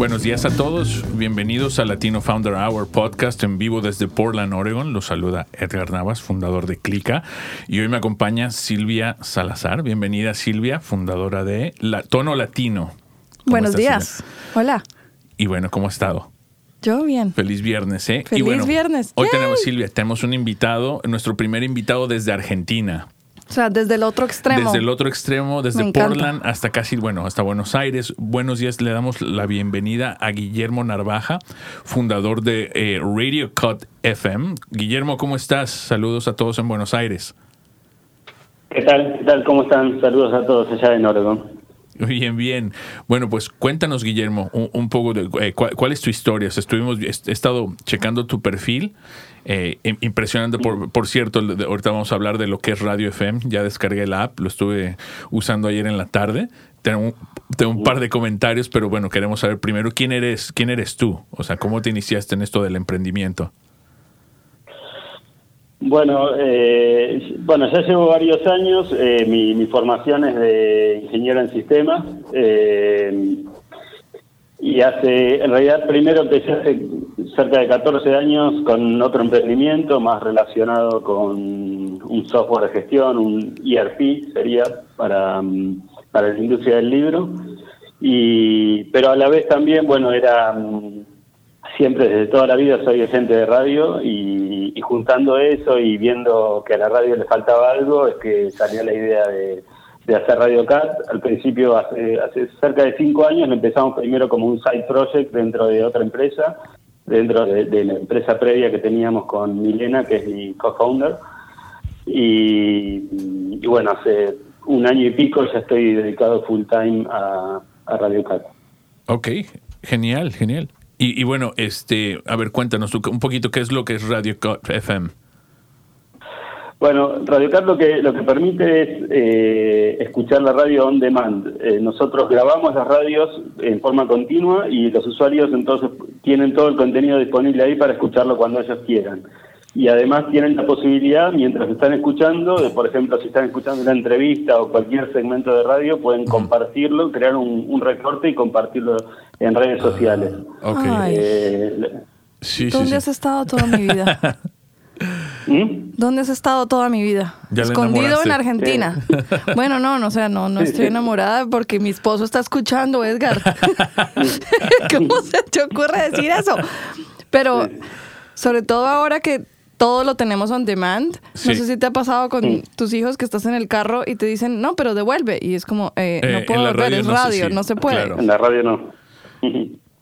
Buenos días a todos, bienvenidos a Latino Founder Hour podcast en vivo desde Portland, Oregon. Los saluda Edgar Navas, fundador de Clica. Y hoy me acompaña Silvia Salazar. Bienvenida Silvia, fundadora de La Tono Latino. ¿Cómo Buenos estás, días. Silvia? Hola. Y bueno, ¿cómo ha estado? Yo bien. Feliz viernes, ¿eh? y Feliz bueno, viernes. Hoy ¡Yay! tenemos, Silvia, tenemos un invitado, nuestro primer invitado desde Argentina. O sea, desde el otro extremo. Desde el otro extremo, desde. Portland hasta casi, bueno, hasta Buenos Aires. Buenos días, le damos la bienvenida a Guillermo Narvaja, fundador de eh, Radio Cut FM. Guillermo, ¿cómo estás? Saludos a todos en Buenos Aires. ¿Qué tal? ¿Qué tal? ¿Cómo están? Saludos a todos allá en Oregon. Bien, bien. Bueno, pues cuéntanos, Guillermo, un, un poco de eh, cuál, cuál es tu historia. O sea, estuvimos, he estado checando tu perfil. Eh, im- impresionante, por, por cierto, de- ahorita vamos a hablar de lo que es Radio FM. Ya descargué la app, lo estuve usando ayer en la tarde. Tengo un, tengo un par de comentarios, pero bueno, queremos saber primero quién eres, quién eres tú. O sea, cómo te iniciaste en esto del emprendimiento. Bueno, eh, bueno, ya llevo varios años. eh, mi, mi formación es de ingeniero en sistemas. Y hace, en realidad, primero empecé hace cerca de 14 años con otro emprendimiento más relacionado con un software de gestión, un ERP sería para, para la industria del libro. Y, pero a la vez también, bueno, era siempre desde toda la vida soy agente de radio y, y juntando eso y viendo que a la radio le faltaba algo es que salió la idea de, de hacer Radio Cat. Al principio, hace, hace cerca de cinco años, empezamos primero como un side project dentro de otra empresa, dentro de, la empresa previa que teníamos con Milena, que es mi co-founder. Y, bueno, hace un año y pico ya estoy dedicado full time a, Radio Cat. Ok, genial, genial. Y, y bueno, este, a ver, cuéntanos un poquito qué es lo que es Radio Cut FM. Bueno, Radio Cat lo que, lo que permite es eh, escuchar la radio on demand. Eh, nosotros grabamos las radios en forma continua y los usuarios entonces tienen todo el contenido disponible ahí para escucharlo cuando ellos quieran. Y además tienen la posibilidad, mientras están escuchando, de por ejemplo, si están escuchando una entrevista o cualquier segmento de radio, pueden compartirlo, crear un, un recorte y compartirlo en redes sociales. Ok. Ay. Eh, Sí, ¿Dónde sí. has estado toda mi vida? ¿Mm? ¿Dónde has estado toda mi vida? Ya Escondido en Argentina. Bueno, no, no, o sea, no, no estoy enamorada porque mi esposo está escuchando, Edgar. ¿Cómo se te ocurre decir eso? Pero sobre todo ahora que todo lo tenemos on demand, Sí. no sé si te ha pasado con tus hijos que estás en el carro y te dicen, no, pero devuelve. Y es como, eh, Eh, no puedo en la devolver, radio es no sé radio, si- no se puede. claro. En la radio no.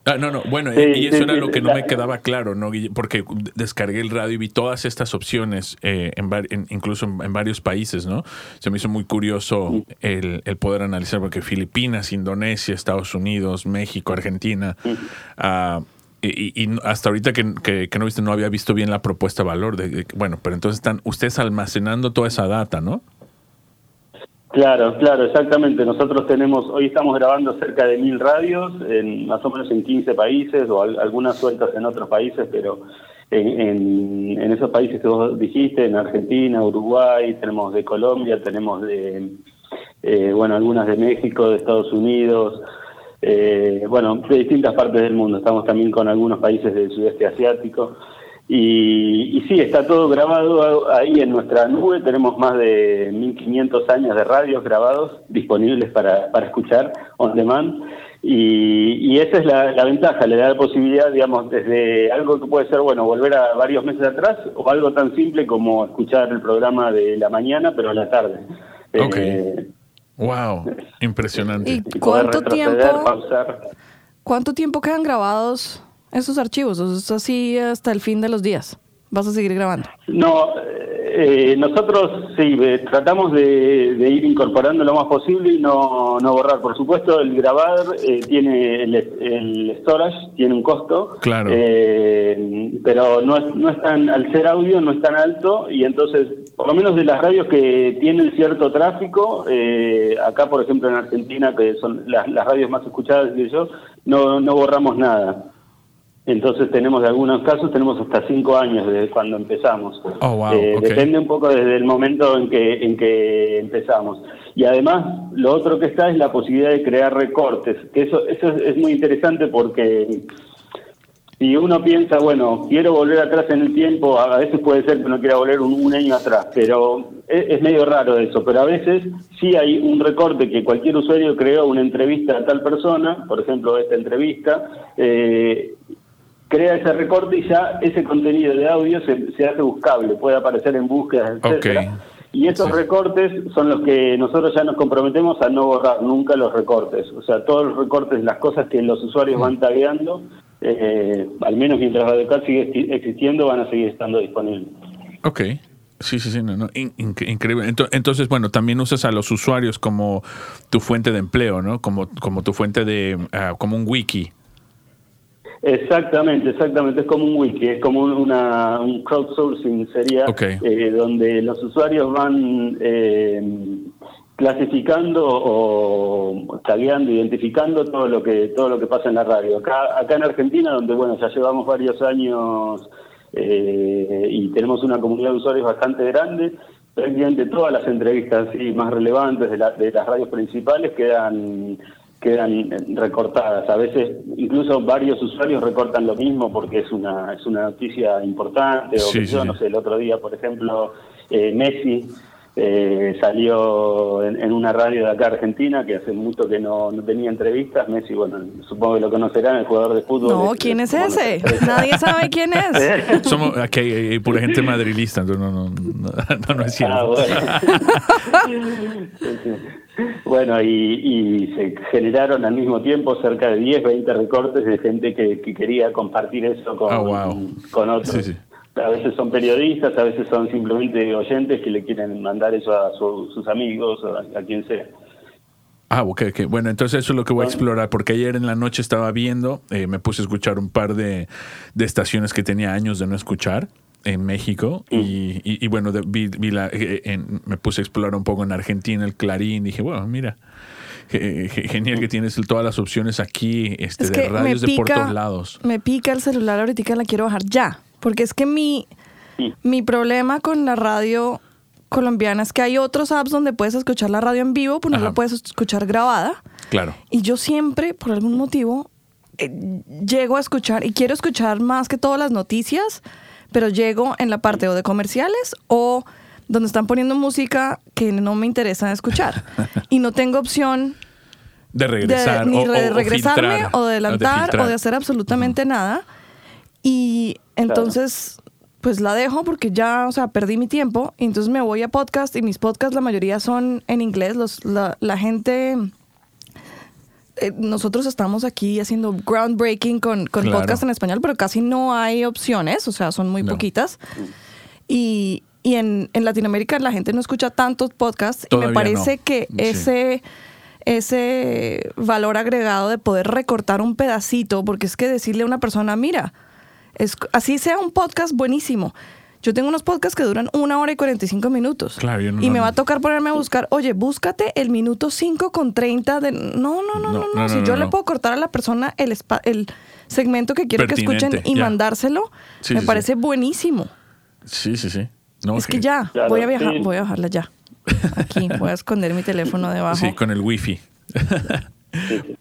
Ah, no, no, bueno, Sí, y eso sí, era sí, lo que no me quedaba claro, ¿no? Guille? Porque descargué el radio y vi todas estas opciones, eh, en en- incluso en, en varios países, ¿no? Se me hizo muy curioso el, el poder analizar, porque Filipinas, Indonesia, Estados Unidos, México, Argentina, ah, y, y- y hasta ahorita que, que- que no viste, no había visto bien la propuesta de valor. De, de- bueno, pero entonces están ustedes almacenando toda esa data, ¿no? Claro, claro, exactamente. Nosotros tenemos, hoy estamos grabando cerca de mil radios, en, más o menos en 15 países, o al- algunas sueltas en otros países, pero en, en- en esos países que vos dijiste, en Argentina, Uruguay, tenemos de Colombia, tenemos de, eh, bueno, algunas de México, de Estados Unidos, eh, bueno, de distintas partes del mundo. Estamos también con algunos países del sudeste asiático. Y, y sí, está todo grabado ahí en nuestra nube. Tenemos más de 1500 años de radios grabados disponibles para, para escuchar on demand. Y, y esa es la, la ventaja, le da la posibilidad, digamos, desde algo que puede ser, bueno, volver a varios meses atrás o algo tan simple como escuchar el programa de la mañana, pero a la tarde. Ok. Eh, Wow, impresionante. ¿Y cuánto tiempo, pausar. cuánto tiempo quedan grabados esos archivos? ¿O es así hasta el fin de los días? ¿Vas a seguir grabando? No, eh, Eh, nosotros sí, eh, tratamos de, ir incorporando lo más posible y no, no borrar. Por supuesto, el grabar eh, tiene el, storage, tiene un costo. Claro. pero no es, no es tan, al ser audio no es tan alto y entonces, por lo menos de las radios que tienen cierto tráfico, acá por ejemplo en Argentina, que son las, las radios más escuchadas, yo, no, no borramos nada. Entonces tenemos de algunos casos, tenemos hasta cinco años desde cuando empezamos. Oh, eh, depende un poco desde el momento en que, en que empezamos. Y además, lo otro que está es la posibilidad de crear recortes, que eso, eso es, muy interesante porque si uno piensa, bueno, quiero volver atrás en el tiempo, a veces puede ser que no quiera volver un, año atrás, pero es, medio raro eso, pero a veces sí hay un recorte que cualquier usuario creó una entrevista a tal persona, por ejemplo, esta entrevista, eh, crea ese recorte y ya ese contenido de audio se, se hace buscable, puede aparecer en búsquedas, etcétera. Y esos recortes son los que nosotros ya nos comprometemos a no borrar nunca los recortes. O sea, todos los recortes, las cosas que los usuarios van tagueando, eh, al menos mientras Radiocat sigue existiendo, van a seguir estando disponibles. Ok. Sí, sí, sí, no, increíble. Entonces, bueno, también usas a los usuarios como tu fuente de empleo, ¿no? Como, como tu fuente de, ah, como un wiki. Exactamente, exactamente. Es como un wiki, es como una, un crowdsourcing, sería eh, donde los usuarios van eh, clasificando o tagueando, identificando todo lo que todo lo que pasa en la radio. Acá, acá en Argentina, donde bueno ya llevamos varios años eh, y tenemos una comunidad de usuarios bastante grande, prácticamente todas las entrevistas más relevantes de, de las radios principales quedan quedan recortadas. A veces incluso varios usuarios recortan lo mismo porque es una es una noticia importante o que yo no sé el otro día por ejemplo eh, Messi eh, salió en, una radio de acá Argentina que hace mucho que no, tenía entrevistas. Messi, bueno, supongo que lo conocerán, el jugador de fútbol. No, ¿quién es ese? Nadie sabe quién es. Somos aquí hay pura gente madrilista, entonces no, no, no, no, es cierto. Ah, bueno. bueno, y, se generaron al mismo tiempo cerca de 10, 20 recortes de gente que, quería compartir eso con, ah, con otros. Sí, sí a veces son periodistas, a veces son simplemente oyentes que le quieren mandar eso a sus amigos o a, quien sea. Ah, ok, ok. Bueno, entonces eso es lo que voy a explorar, porque ayer en la noche estaba viendo, eh, me puse a escuchar un par de, estaciones que tenía años de no escuchar en México mm. y, bueno, vi, la, eh, me puse a explorar un poco en Argentina, el Clarín, dije, bueno, mira, genial que tienes todas las opciones aquí este, de radios de por todos lados. Me pica el celular ahorita, la quiero bajar ya. Porque es que mi, mi problema con la radio colombiana es que hay otros apps donde puedes escuchar la radio en vivo, pero no la puedes escuchar grabada. Claro. Y yo siempre, por algún motivo, eh, llego a escuchar y quiero escuchar más que todas las noticias, pero llego en la parte o de comerciales o donde están poniendo música que no me interesa escuchar. y no tengo opción de regresar ni de regresarme o, de adelantar o de hacer absolutamente nada. Y entonces, pues la dejo porque ya, o sea, perdí mi tiempo. Y entonces me voy a podcast y mis podcasts, la mayoría son en inglés. Los, la, gente. Eh, nosotros estamos aquí haciendo groundbreaking con, con podcast en español, pero casi no hay opciones, o sea, son muy poquitas. Y, y en, en, Latinoamérica la gente no escucha tantos podcasts y me parece que ese ese valor agregado de poder recortar un pedacito, porque es que decirle a una persona, mira, así sea un podcast buenísimo. Yo tengo unos podcasts que duran una hora y 45 minutos. Claro, y me va a tocar ponerme a buscar, oye, búscate el minuto 5 con 30 de... No, no, no, no, no. si yo le puedo cortar a la persona el, el segmento que quiero que escuchen y mandárselo, me parece buenísimo. Sí, sí, sí. es que, ya, voy a viajar, voy a bajarla ya. Aquí, voy a esconder mi teléfono debajo. Sí, con el wifi.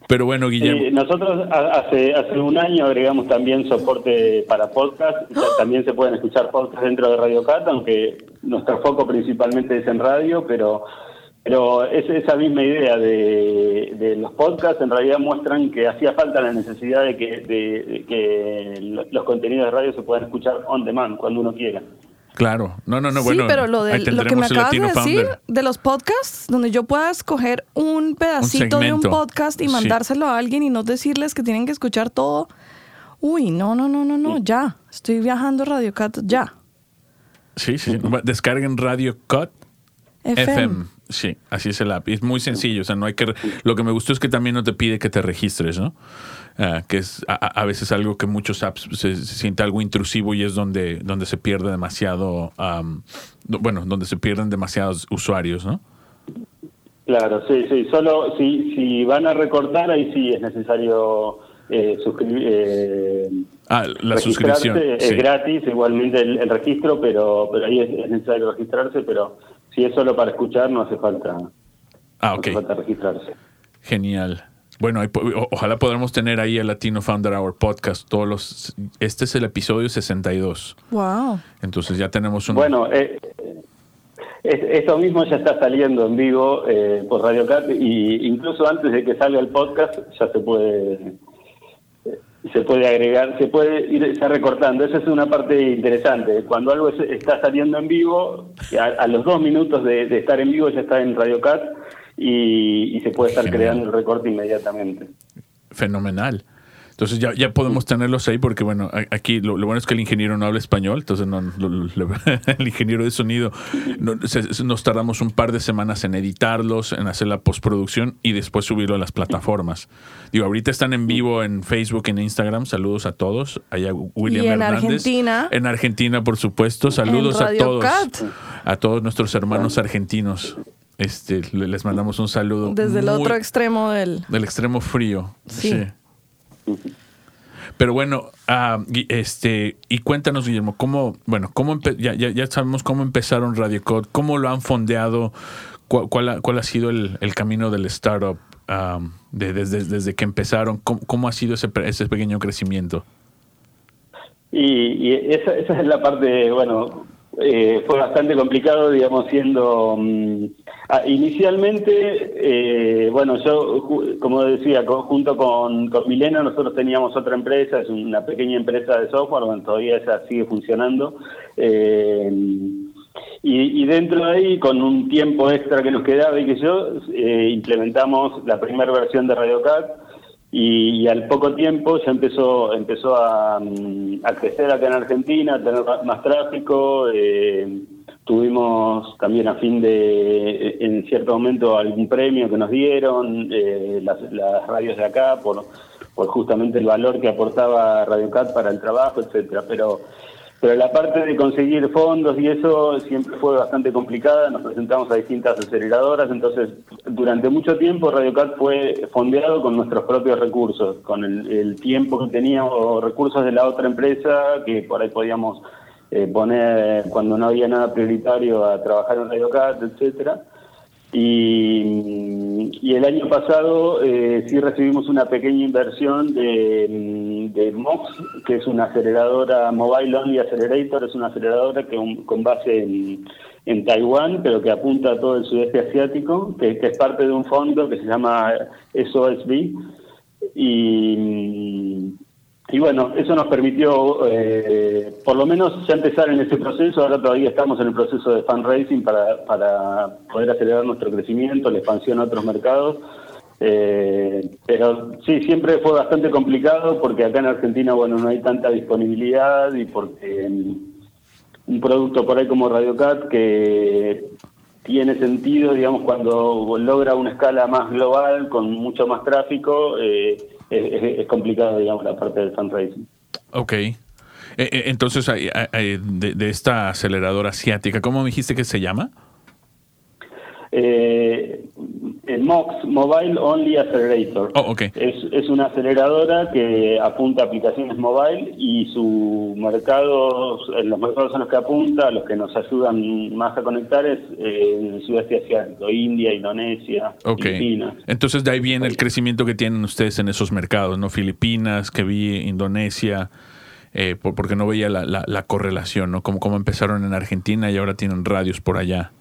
Pero bueno, Guillermo. nosotros hace, hace un año agregamos también soporte para podcast. También se pueden escuchar podcasts dentro de Radio Cat, aunque nuestro foco principalmente es en radio, pero pero es esa misma idea de, de, los podcasts en realidad muestran que hacía falta la necesidad de que, de que los contenidos de radio se puedan escuchar on demand cuando uno quiera. Claro, no, no, no, bueno. Sí, pero lo, de, lo que me acabas de decir de los podcasts, donde yo pueda escoger un pedacito de un podcast y mandárselo a alguien y no decirles que tienen que escuchar todo. Uy, no, no, no, no, no, ya. Estoy viajando Radio Cat, ya. Sí, sí. Descarguen Radio Cut FM. FM. Sí, así es el app. Y es muy sencillo. O sea, no hay que. Lo que me gustó es que también no te pide que te registres, ¿no? Ah, que es a, a- veces algo que muchos apps se, se siente algo intrusivo y es donde, donde se pierde demasiado. no- bueno, donde se pierden demasiados usuarios, ¿no? Claro, sí, sí. Solo si, si van a recortar, ahí sí es necesario eh, suscribir. eh, Ah, la suscripción. Es sí. gratis, igualmente el, el registro, pero pero ahí es, es necesario registrarse, pero si es solo para escuchar, no hace falta, Ah, no ok. hace falta registrarse. Genial. Bueno, ojalá podamos tener ahí el Latino Founder Hour podcast. Todos los, este es el episodio 62. Wow. Entonces ya tenemos un. Bueno, eh, es- esto mismo ya está saliendo en vivo eh, por Radio Cat y incluso antes de que salga el podcast ya se puede eh, se puede agregar, se puede ir está recortando. Esa es una parte interesante. Cuando algo es- está saliendo en vivo, a, a los dos minutos de, de estar en vivo ya está en Radio Cat y, y se puede estar Genial. creando el recorte inmediatamente. fenomenal. Entonces ya, ya podemos tenerlos ahí porque, bueno, aquí lo, lo bueno es que el ingeniero no habla español, entonces no, lo- lo- el ingeniero de sonido no- se- se- nos tardamos un par de semanas en editarlos, en hacer la postproducción y después subirlo a las plataformas. Digo, ahorita están en vivo en Facebook, en Instagram, saludos a todos. Allá William Y en Hernández. Argentina. En Argentina, por supuesto, saludos a Radio todos. Cat. A todos nuestros hermanos argentinos. Este, le- les mandamos un saludo. Desde el otro extremo del. del extremo frío. Sí. Sí. Pero bueno, ah, Gui- este, y cuéntanos, Guillermo, cómo, bueno, cómo ya, ya, ya sabemos cómo empezaron Radio Code, cómo lo han fondeado, cuál, cuál ha, cuál ha sido el, el camino del startup de- desde, desde que empezaron, cómo, cómo ha sido ese, ese pequeño crecimiento. Y, y esa, esa es la parte, bueno, eh, fue bastante complicado, digamos, siendo... mm, ah, inicialmente, eh, bueno, yo, como decía, co- junto con, con Milena, nosotros teníamos otra empresa, es una pequeña empresa de software, bueno, todavía esa sigue funcionando. eh, y, y dentro de ahí, con un tiempo extra que nos quedaba y que yo, eh, implementamos la primera versión de RadioCat y, y al poco tiempo ya empezó empezó a, mm, crecer acá en Argentina, a tener más tráfico. eh, tuvimos también a fin de, en cierto momento, algún premio que nos dieron eh, las, las radios de acá por, por justamente el valor que aportaba RadioCat para el trabajo, etcétera. Pero pero la parte de conseguir fondos y eso siempre fue bastante complicada. Nos presentamos a distintas aceleradoras, entonces durante mucho tiempo RadioCat fue fondeado con nuestros propios recursos, con el, tiempo que teníamos, o recursos de la otra empresa que por ahí podíamos eh, poner cuando no había nada prioritario a trabajar en RadioCat, etcétera. Y, el año pasado eh, sí recibimos una pequeña inversión de, de MOX, que es una aceleradora Mobile Only Accelerator, es una aceleradora que con base en, en Taiwán, pero que apunta a todo el sudeste asiático, que, que es parte de un fondo que se llama SOSB. Y, y bueno, eso nos permitió eh, por lo menos ya empezar en ese proceso. Ahora todavía estamos en el proceso de fundraising para, para poder acelerar nuestro crecimiento, la expansión a otros mercados. Eh, pero sí, siempre fue bastante complicado porque acá en Argentina, bueno, no hay tanta disponibilidad y porque mm, un producto por ahí como RadioCat que tiene sentido, digamos, cuando logra una escala más global, con mucho más tráfico, eh, es, es- es complicado, digamos, la parte del fundraising. Ok. Eh, eh, entonces, de, de esta aceleradora asiática, ¿cómo me dijiste que se llama? Eh, el MOX, Mobile Only Accelerator. Oh, ok. Es, es una aceleradora que apunta a aplicaciones mobile y su mercado, los mercados en los que apunta, los que nos ayudan más a conectar es eh, en el sudeste asiático, India, Indonesia, Ok. Filipinas. Entonces, de ahí viene el crecimiento que tienen ustedes en esos mercados, ¿no? Filipinas, que vi, Indonesia, eh, por- porque no veía la, la- la correlación, ¿no? Como, como empezaron en Argentina y ahora tienen radios por allá.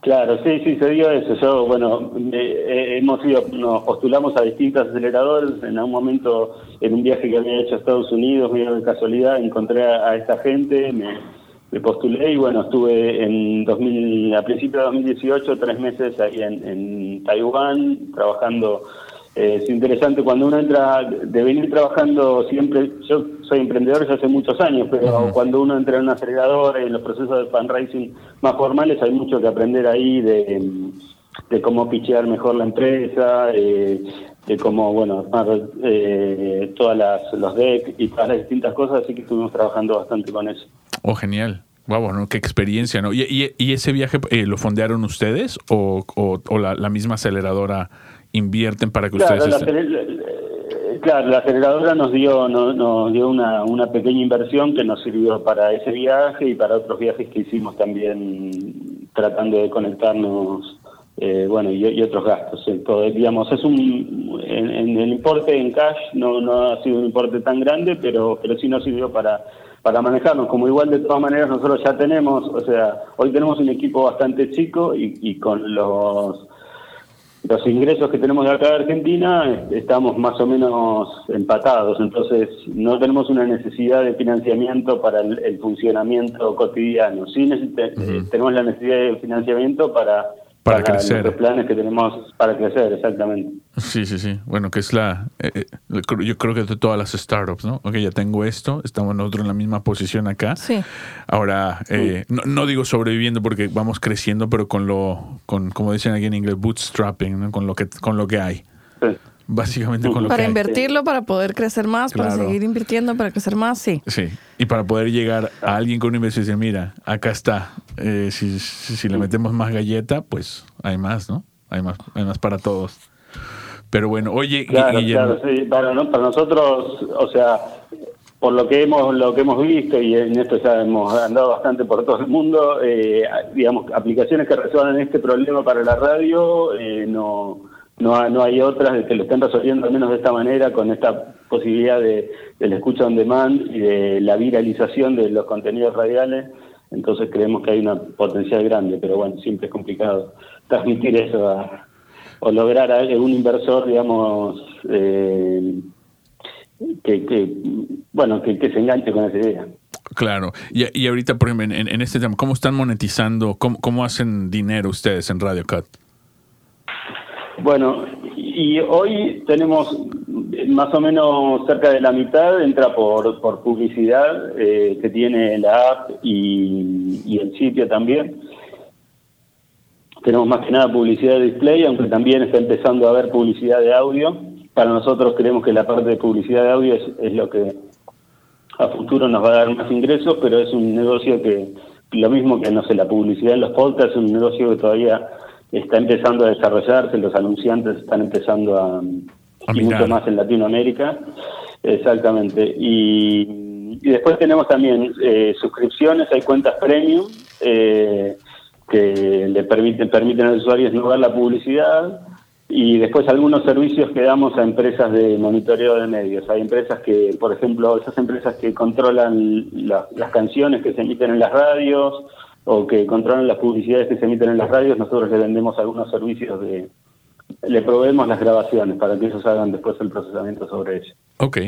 Claro, sí, sí, se dio eso. Yo, bueno, eh, hemos ido, nos postulamos a distintos aceleradores. En algún momento, en un viaje que había hecho a Estados Unidos, medio de casualidad, encontré a, a esta gente, me, me postulé y bueno, estuve en 2000, a principios de 2018, tres meses ahí en, en Taiwán, trabajando es interesante cuando uno entra, de venir trabajando siempre, yo soy emprendedor desde hace muchos años, pero cuando uno entra en un acelerador, en los procesos de fundraising más formales, hay mucho que aprender ahí de, de cómo pichear mejor la empresa, eh, de cómo, bueno, armar eh, todas las, los decks y todas las distintas cosas, así que estuvimos trabajando bastante con eso. Oh, genial. Wow, bueno, qué experiencia, ¿no? ¿Y, y, ese viaje eh, lo fondearon ustedes o, o, la, la, misma aceleradora invierten para que ustedes estén? Eh, claro, la aceleradora nos dio, nos dio una, una pequeña inversión que nos sirvió para ese viaje y para otros viajes que hicimos también tratando de conectarnos eh, bueno, y, otros gastos. Todo, digamos, es un, en, el importe en cash no, no ha sido un importe tan grande, pero, pero sí nos sirvió para, para manejarnos. Como igual de todas maneras nosotros ya tenemos, o sea, hoy tenemos un equipo bastante chico y, y con los los ingresos que tenemos de acá de Argentina estamos más o menos empatados, entonces no tenemos una necesidad de financiamiento para el, funcionamiento cotidiano. Sí tenemos la necesidad de financiamiento para para, crecer. Los planes que tenemos para crecer, exactamente. Sí, sí, sí. Bueno, que es la. Eh, eh, yo creo que de todas las startups, ¿no? Ok, ya tengo esto, estamos nosotros en la misma posición acá. Sí. Ahora, eh, no, no, digo sobreviviendo porque vamos creciendo, pero con lo. con Como dicen aquí en inglés, bootstrapping, ¿no? Con lo que, con lo que hay. Sí. Básicamente con lo para invertirlo, para poder crecer más, para seguir invirtiendo, para crecer más, sí. Sí, y para poder llegar a alguien con una inversión y decir, mira, acá está, eh, si, si, le metemos más galleta, pues hay más, ¿no? Hay más, hay más para todos. Pero bueno, oye, claro, claro, sí, para, para nosotros, o sea, por lo que hemos lo que hemos visto y en esto ya hemos andado bastante por todo el mundo, eh, digamos, aplicaciones que resuelvan este problema para la radio eh, no no, no hay otras que lo estén resolviendo al menos de esta manera, con esta posibilidad de, de la escucha on demand y de la viralización de los contenidos radiales. Entonces creemos que hay una potencial grande, pero bueno, siempre es complicado transmitir eso o lograr a un inversor, digamos, eh, que, bueno, que, que se enganche con esa idea. Claro. Y, y ahorita, por ejemplo, en, en, este tema, ¿cómo están monetizando? ¿Cómo, ¿Cómo hacen dinero ustedes en Radio Cut? Bueno, y hoy tenemos más o menos cerca de la mitad, entra por, por publicidad eh, que tiene la app y, el sitio también. Tenemos más que nada publicidad de display, aunque también está empezando a haber publicidad de audio. Para nosotros creemos que la parte de publicidad de audio es, lo que a futuro nos va a dar más ingresos, pero es un negocio que, lo mismo que, no sé, la publicidad en los podcasts, es un negocio que todavía está empezando a desarrollarse, los anunciantes están empezando a, y mucho más en Latinoamérica, exactamente. Y, y después tenemos también eh, suscripciones, hay cuentas premium eh, que le permiten, permiten a los usuarios no ver la publicidad y después algunos servicios que damos a empresas de monitoreo de medios. Hay empresas que, por ejemplo, esas empresas que controlan las canciones que se emiten en las radios, o que controlan las publicidades que se emiten en las radios, nosotros le vendemos algunos servicios de... Le proveemos las grabaciones para que ellos hagan después el procesamiento sobre ellas. Ok.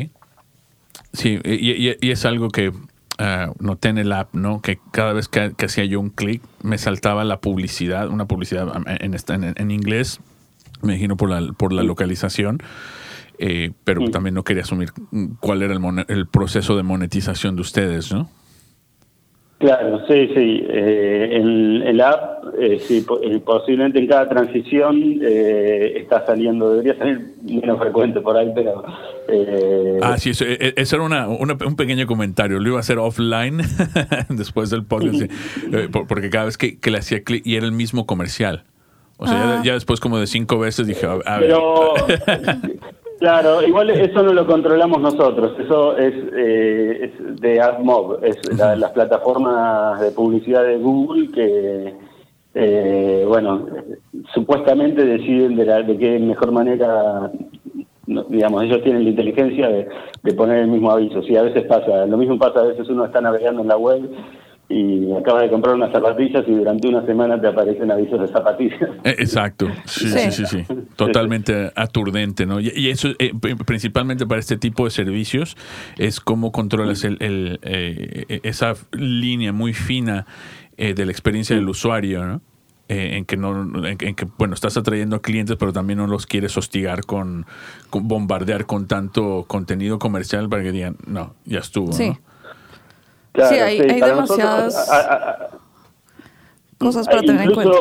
Sí, y, es algo que uh, noté en el app, ¿no? Que cada vez que, hacía yo un clic me saltaba la publicidad, una publicidad en, en, en inglés, me imagino por la, por la localización. Eh, pero también no quería asumir cuál era el, el proceso de monetización de ustedes, ¿no? Claro, sí, sí. Eh, en, el app, eh, sí, eh, posiblemente en cada transición eh, está saliendo, debería salir menos frecuente por ahí, pero... Eh, ah, sí, eso, eso era una, un pequeño comentario. Lo iba a hacer offline después del podcast, porque cada vez que, que le hacía clic y era el mismo comercial. O sea, ya, ya, después como de cinco veces dije, a, ver... Pero, Claro, igual eso no lo controlamos nosotros, eso es, eh, de AdMob, es las plataformas de publicidad de Google que, eh, bueno, supuestamente deciden de, la, de qué mejor manera, digamos, ellos tienen la inteligencia de, de poner el mismo aviso. Sí, a veces pasa, lo mismo pasa, a veces uno está navegando en la web y acabas de comprar unas zapatillas y durante una semana te aparecen avisos de zapatillas. Eh, exacto, sí, sí, sí, sí. totalmente aturdente, ¿no? Y, eso, eh, principalmente para este tipo de servicios, es cómo controlas el, eh, esa línea muy fina de la experiencia del usuario, ¿no? eh, en que no, en, que bueno, estás atrayendo clientes, pero también no los quieres hostigar con, bombardear con tanto contenido comercial para que digan, no, ya estuvo. Sí. Sí, hay, demasiadas cosas para tener en cuenta.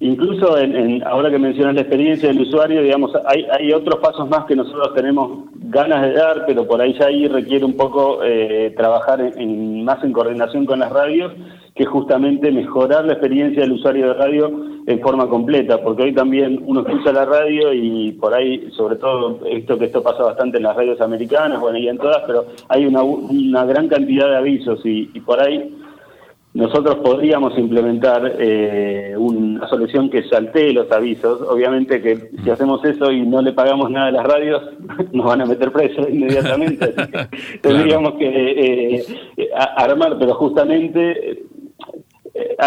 Incluso en, ahora que mencionas la experiencia del usuario, digamos, hay, hay otros pasos más que nosotros tenemos ganas de dar, pero por ahí ya ahí requiere un poco eh, trabajar en, más en coordinación con las radios, que justamente mejorar la experiencia del usuario de radio en forma completa, porque hoy también uno escucha la radio y por ahí, sobre todo esto que esto pasa bastante en las radios americanas, bueno, y en todas, pero hay una, una gran cantidad de avisos y, y por ahí nosotros podríamos implementar eh, una solución que saltee los avisos. Obviamente que si hacemos eso y no le pagamos nada a las radios, nos van a meter presos inmediatamente. Tendríamos que eh, eh, armar, pero justamente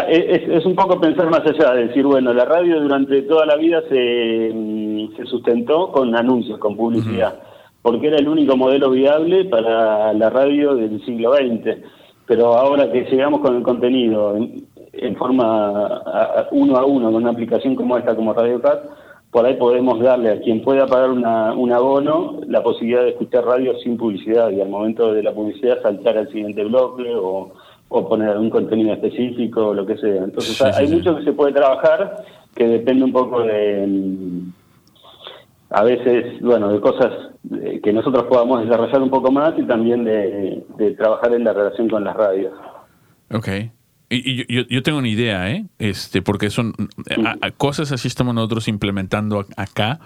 es, un poco pensar más allá, de decir, bueno, la radio durante toda la vida se, mm, se sustentó con anuncios, con publicidad, porque era el único modelo viable para la radio del siglo XX pero ahora que llegamos con el contenido en, forma uno a uno con una aplicación como esta, como RadioCat, por ahí podemos darle a quien pueda pagar una, un abono la posibilidad de escuchar radio sin publicidad y al momento de la publicidad saltar al siguiente bloque o, poner algún contenido específico o lo que sea. Entonces hay mucho que se puede trabajar que depende un poco de a veces, bueno, de cosas eh, que nosotros podamos desarrollar un poco más y también de, trabajar en la relación con las radios. Ok. Y, yo, yo, tengo una idea, ¿eh? Este, porque son cosas así estamos nosotros implementando acá.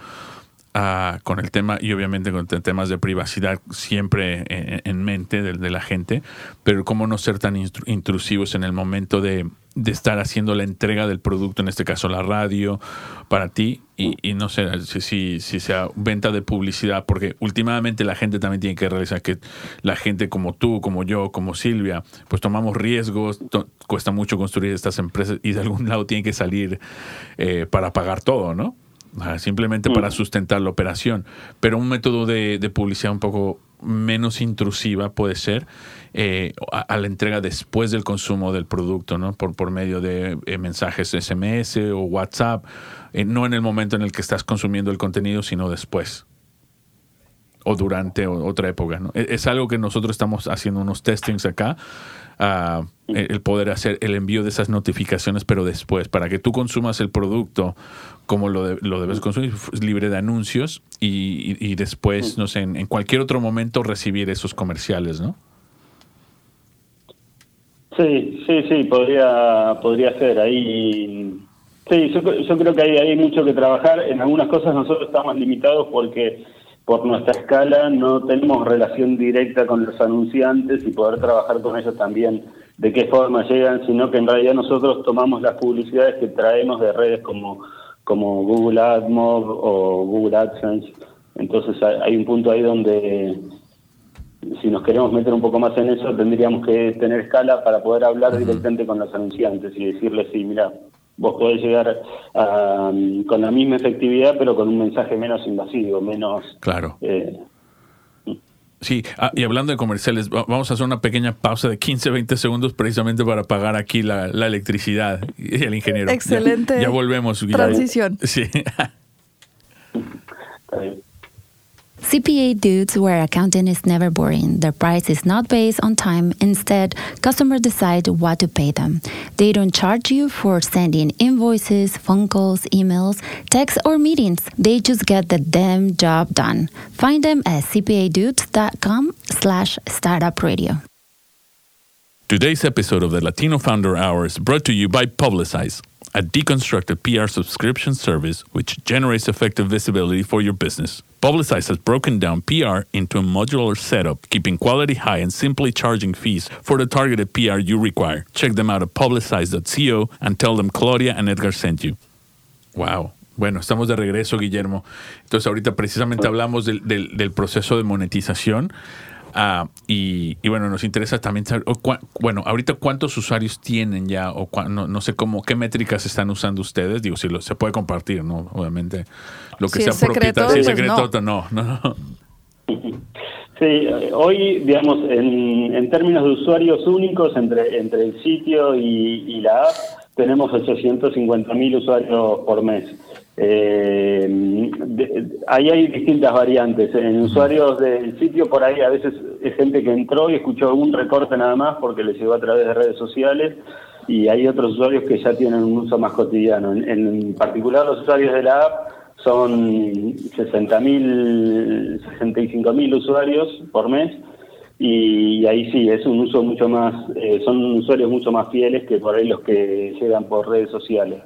Ah, con el tema y obviamente con temas de privacidad siempre en, mente de, la gente, pero cómo no ser tan intrusivos en el momento de, de, estar haciendo la entrega del producto, en este caso la radio, para ti y, no sé si, si, sea venta de publicidad, porque últimamente la gente también tiene que realizar que la gente como tú, como yo, como Silvia, pues tomamos riesgos, cuesta mucho construir estas empresas y de algún lado tiene que salir eh, para pagar todo, ¿no? Simplemente para mm. sustentar la operación. Pero un método de, publicidad un poco menos intrusiva puede ser eh, a, la entrega después del consumo del producto, ¿no? Por, por medio de eh, mensajes SMS o WhatsApp, eh, no en el momento en el que estás consumiendo el contenido, sino después o durante otra época. ¿no? E, es, algo que nosotros estamos haciendo unos testings acá el poder hacer el envío de esas notificaciones, pero después, para que tú consumas el producto como lo, lo debes consumir, libre de anuncios y, después, no sé, en, cualquier otro momento recibir esos comerciales, ¿no? Sí, sí, sí, podría, podría ser. Ahí, sí, yo, yo creo que hay, hay mucho que trabajar. En algunas cosas nosotros estamos limitados porque por nuestra escala no tenemos relación directa con los anunciantes y poder trabajar con ellos también de qué forma llegan, sino que en realidad nosotros tomamos las publicidades que traemos de redes como, como Google AdMob o Google AdSense. Entonces hay un punto ahí donde si nos queremos meter un poco más en eso tendríamos que tener escala para poder hablar directamente con los anunciantes y decirles, sí, mira, vos podés llegar con la misma efectividad, pero con un mensaje menos invasivo, menos... Claro. Eh, sí, ah, y hablando de comerciales, vamos a hacer una pequeña pausa de 15, 20 segundos precisamente para pagar aquí la, electricidad y el ingeniero. Excelente. Ya, volvemos. Transición. Sí. CPA dudes where accounting is never boring. Their price is not based on time. Instead, customers decide what to pay them. They don't charge you for sending invoices, phone calls, emails, texts, or meetings. They just get the damn job done. Find them at cpadudes.com slash startup radio. Today's episode of the Latino Founder Hour is brought to you by Publicize a deconstructed PR subscription service which generates effective visibility for your business. Publicize has broken down PR into a modular setup, keeping quality high and simply charging fees for the targeted PR you require. Check them out at publicize.co and tell them Claudia and Edgar sent you. Wow. Bueno, estamos de regreso, Guillermo. Entonces, ahorita precisamente hablamos del, del, del proceso de monetización. Ah, y, bueno, nos interesa también saber, bueno, ahorita cuántos usuarios tienen ya o no, sé cómo, qué métricas están usando ustedes. Digo, si lo, se puede compartir, ¿no? Obviamente, lo que sea propietario, si es pues secreto, no. no, Sí, hoy, digamos, en, en, términos de usuarios únicos entre, entre el sitio y, la app, tenemos 850.000 usuarios por mes. Eh, ahí hay distintas variantes. En usuarios del sitio, por ahí a veces es gente que entró y escuchó un recorte nada más porque le llegó a través de redes sociales y hay otros usuarios que ya tienen un uso más cotidiano. En, particular los usuarios de la app son 60.000, 65.000 usuarios por mes y ahí sí, es un uso mucho más, eh, son usuarios mucho más fieles que por ahí los que llegan por redes sociales.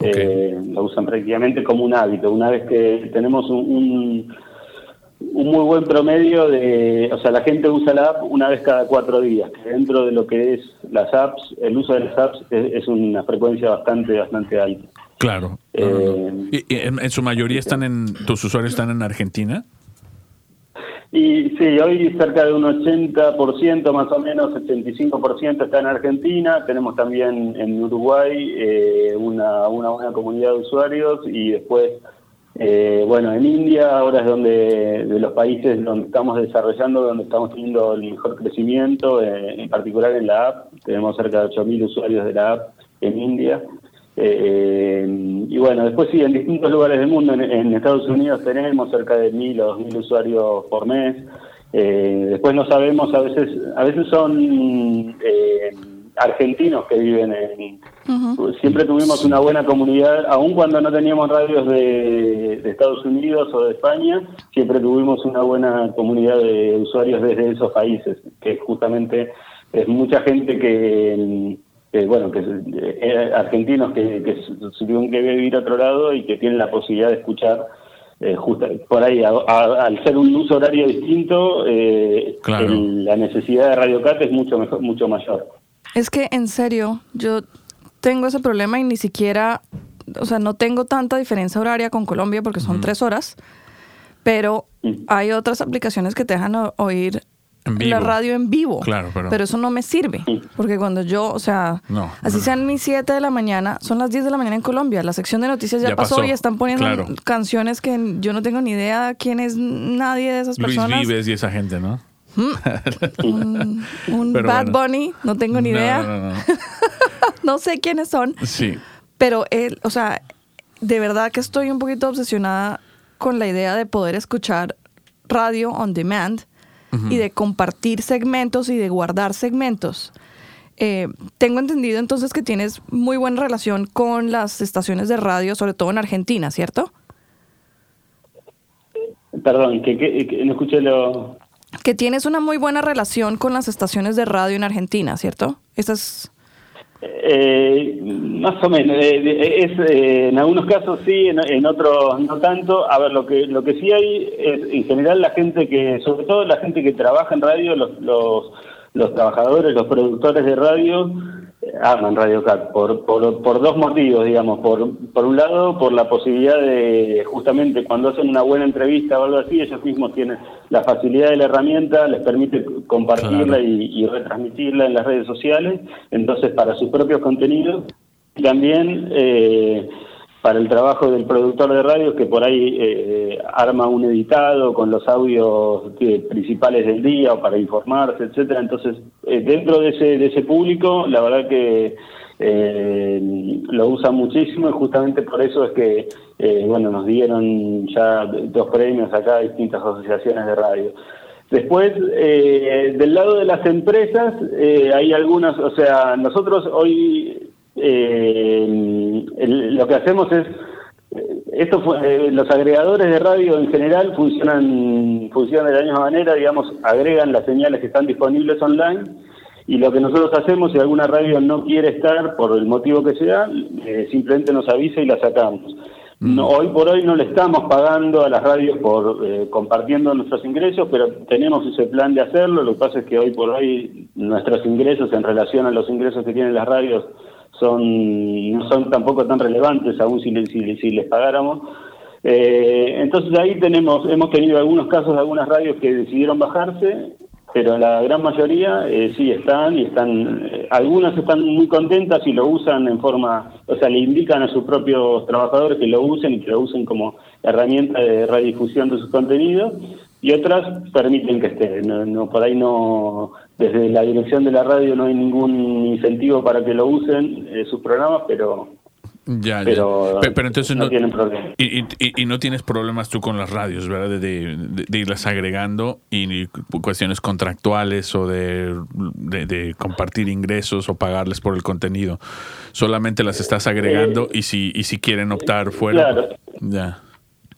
Eh, lo usan prácticamente como un hábito. Una vez que tenemos un, un, muy buen promedio de, o sea, la gente usa la app una vez cada cuatro días. dentro de lo que es las apps, el uso de las apps es, una frecuencia bastante, bastante alta. Claro. Eh, ¿Y, en, su mayoría están en, tus usuarios están en Argentina? Y sí, hoy cerca de un 80% más o menos, 85% está en Argentina. Tenemos también en Uruguay eh, una, una buena comunidad de usuarios y después, eh, bueno, en India ahora es donde de los países donde estamos desarrollando, donde estamos teniendo el mejor crecimiento, eh, en particular en la app. Tenemos cerca de 8.000 usuarios de la app en India. Eh, y bueno, después sí, en distintos lugares del mundo, en, Estados Unidos tenemos cerca de mil o dos mil usuarios por mes. Eh, después no sabemos, a veces, a veces son eh, argentinos que viven en... Siempre tuvimos una buena comunidad, aun cuando no teníamos radios de, de, Estados Unidos o de España, siempre tuvimos una buena comunidad de usuarios desde esos países, que justamente es mucha gente que bueno, que eh, argentinos que, que tuvieron que vivir a otro lado y que tienen la posibilidad de escuchar eh, justo, por ahí, al ser un uso horario distinto, eh, la necesidad de Radio Cat es mucho, mejor, mucho mayor. Es que, en serio, yo tengo ese problema y ni siquiera, o sea, no tengo tanta diferencia horaria con Colombia porque son tres horas, pero mm. hay otras aplicaciones que te dejan oír la radio en vivo. Claro, pero... eso no me sirve. Porque cuando yo, o sea, así sean mis 7 de la mañana, son las 10 de la mañana en Colombia. La sección de noticias ya, pasó, y están poniendo canciones que yo no tengo ni idea quién es nadie de esas personas. Luis Vives y esa gente, ¿no? un, Bad Bunny, no tengo ni idea. no sé quiénes son. Sí. Pero él, o sea, de verdad que estoy un poquito obsesionada con la idea de poder escuchar radio on demand y de compartir segmentos y de guardar segmentos. Eh, tengo entendido entonces que tienes muy buena relación con las estaciones de radio, sobre todo en Argentina, ¿cierto? Perdón, que, no escuché lo... Que tienes una muy buena relación con las estaciones de radio en Argentina, ¿cierto? Esas... Eh, más o menos. Eh, es, eh, en algunos casos sí, en, otros no tanto. A ver, lo que lo que sí hay es, en general, la gente que, sobre todo la gente que trabaja en radio, los, los, los trabajadores, los productores de radio, aman Radio Cat por, por, por, dos motivos, digamos. Por, por un lado, por la posibilidad de, justamente cuando hacen una buena entrevista o algo así, ellos mismos tienen la facilidad de la herramienta, les permite compartirla y, retransmitirla en las redes sociales, entonces para sus propios contenidos. Y también eh, para el trabajo del productor de radio que por ahí eh, arma un editado con los audios eh, principales del día o para informarse, etcétera. Entonces, eh, dentro de ese, de ese público, la verdad que lo usan muchísimo y justamente por eso es que, bueno, nos dieron ya dos premios acá a distintas asociaciones de radio. Después, del lado de las empresas, hay algunas, o sea, nosotros hoy eh, lo que hacemos es esto eh, los agregadores de radio en general funcionan funcionan de la misma manera digamos agregan las señales que están disponibles online y lo que nosotros hacemos si alguna radio no quiere estar por el motivo que sea eh, simplemente nos avisa y la sacamos no, hoy por hoy no le estamos pagando a las radios por eh, compartiendo nuestros ingresos, pero tenemos ese plan de hacerlo. Lo que pasa es que hoy por hoy nuestros ingresos en relación a los ingresos que tienen las radios son no son tampoco tan relevantes aún si, si, si les pagáramos. Eh, entonces ahí tenemos hemos tenido algunos casos de algunas radios que decidieron bajarse, pero la gran mayoría eh, sí están y están, eh, algunas están muy contentas y lo usan en forma, o sea, le indican a sus propios trabajadores que lo usen y que lo usen como herramienta de radiodifusión de sus contenidos, y otras permiten que esté. No, por ahí no, desde la dirección de la radio no hay ningún incentivo para que lo usen eh, sus programas, pero ya, pero, Pero, entonces no, tienen problemas. Y, y, no tienes problemas tú con las radios, ¿verdad? De, de, irlas agregando y cuestiones contractuales o de, de, compartir ingresos o pagarles por el contenido. Solamente las estás agregando y si y si quieren optar fuera. Claro. Ya.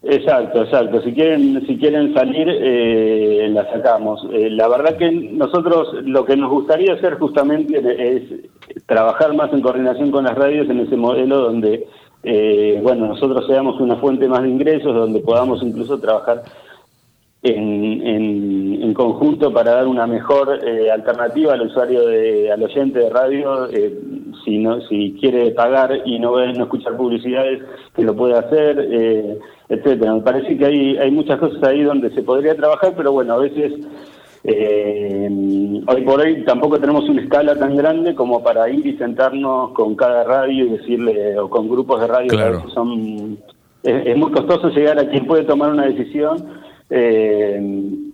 Exacto, exacto. Si quieren, si quieren salir, eh, la sacamos. Eh, la verdad que nosotros lo que nos gustaría hacer justamente es trabajar más en coordinación con las radios en ese modelo donde, eh, bueno, nosotros seamos una fuente más de ingresos, donde podamos incluso trabajar en, en, conjunto para dar una mejor eh, alternativa al usuario, de, al oyente de radio, eh, si no si quiere pagar y no, no escuchar publicidades, que lo pueda hacer, eh, etcétera. Me parece que hay, hay muchas cosas ahí donde se podría trabajar, pero bueno, a veces eh, hoy por hoy tampoco tenemos una escala tan grande como para ir y sentarnos con cada radio y decirle, o con grupos de radio que son... es muy costoso llegar a quien puede tomar una decisión eh,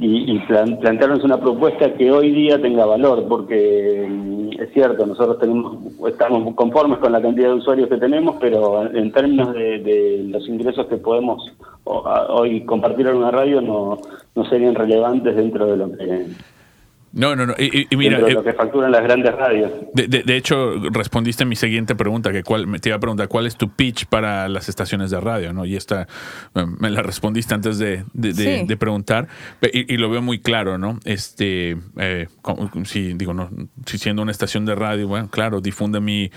y, y plantearnos una propuesta que hoy día tenga valor, porque mm, es cierto, nosotros tenemos, estamos conformes con la cantidad de usuarios que tenemos, pero en términos de, los ingresos que podemos hoy compartir en una radio no, no serían relevantes dentro de lo que no, no, no. Y, mira, lo eh, que facturan las grandes radios. De, hecho, respondiste a mi siguiente pregunta, que cuál, me te iba a preguntar cuál es tu pitch para las estaciones de radio, ¿no? Y esta me la respondiste antes de, preguntar, y, lo veo muy claro, ¿no? Este, eh, si digo, no, si siendo una estación de radio, bueno, claro, difunde mi,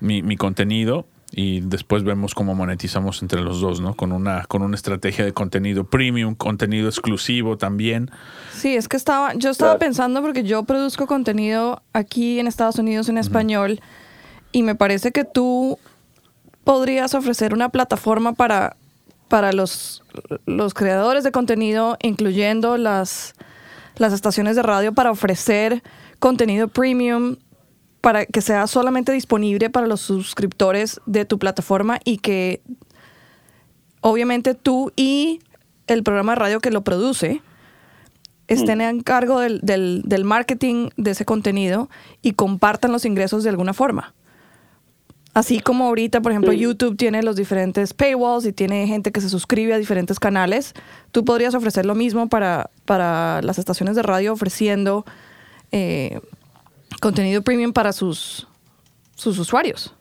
mi, mi contenido, y después vemos cómo monetizamos entre los dos, ¿no? Con una, con una estrategia de contenido premium, contenido exclusivo también. Sí, es que estaba, yo estaba pensando porque yo produzco contenido aquí en Estados Unidos en español y me parece que tú podrías ofrecer una plataforma para, para los, los creadores de contenido, incluyendo las, las estaciones de radio, para ofrecer contenido premium para que sea solamente disponible para los suscriptores de tu plataforma y que obviamente tú y el programa de radio que lo produce estén en cargo del, del, marketing de ese contenido y compartan los ingresos de alguna forma. Así como ahorita, por ejemplo, YouTube tiene los diferentes paywalls y tiene gente que se suscribe a diferentes canales, tú podrías ofrecer lo mismo para, para las estaciones de radio ofreciendo eh, contenido premium para sus, sus usuarios.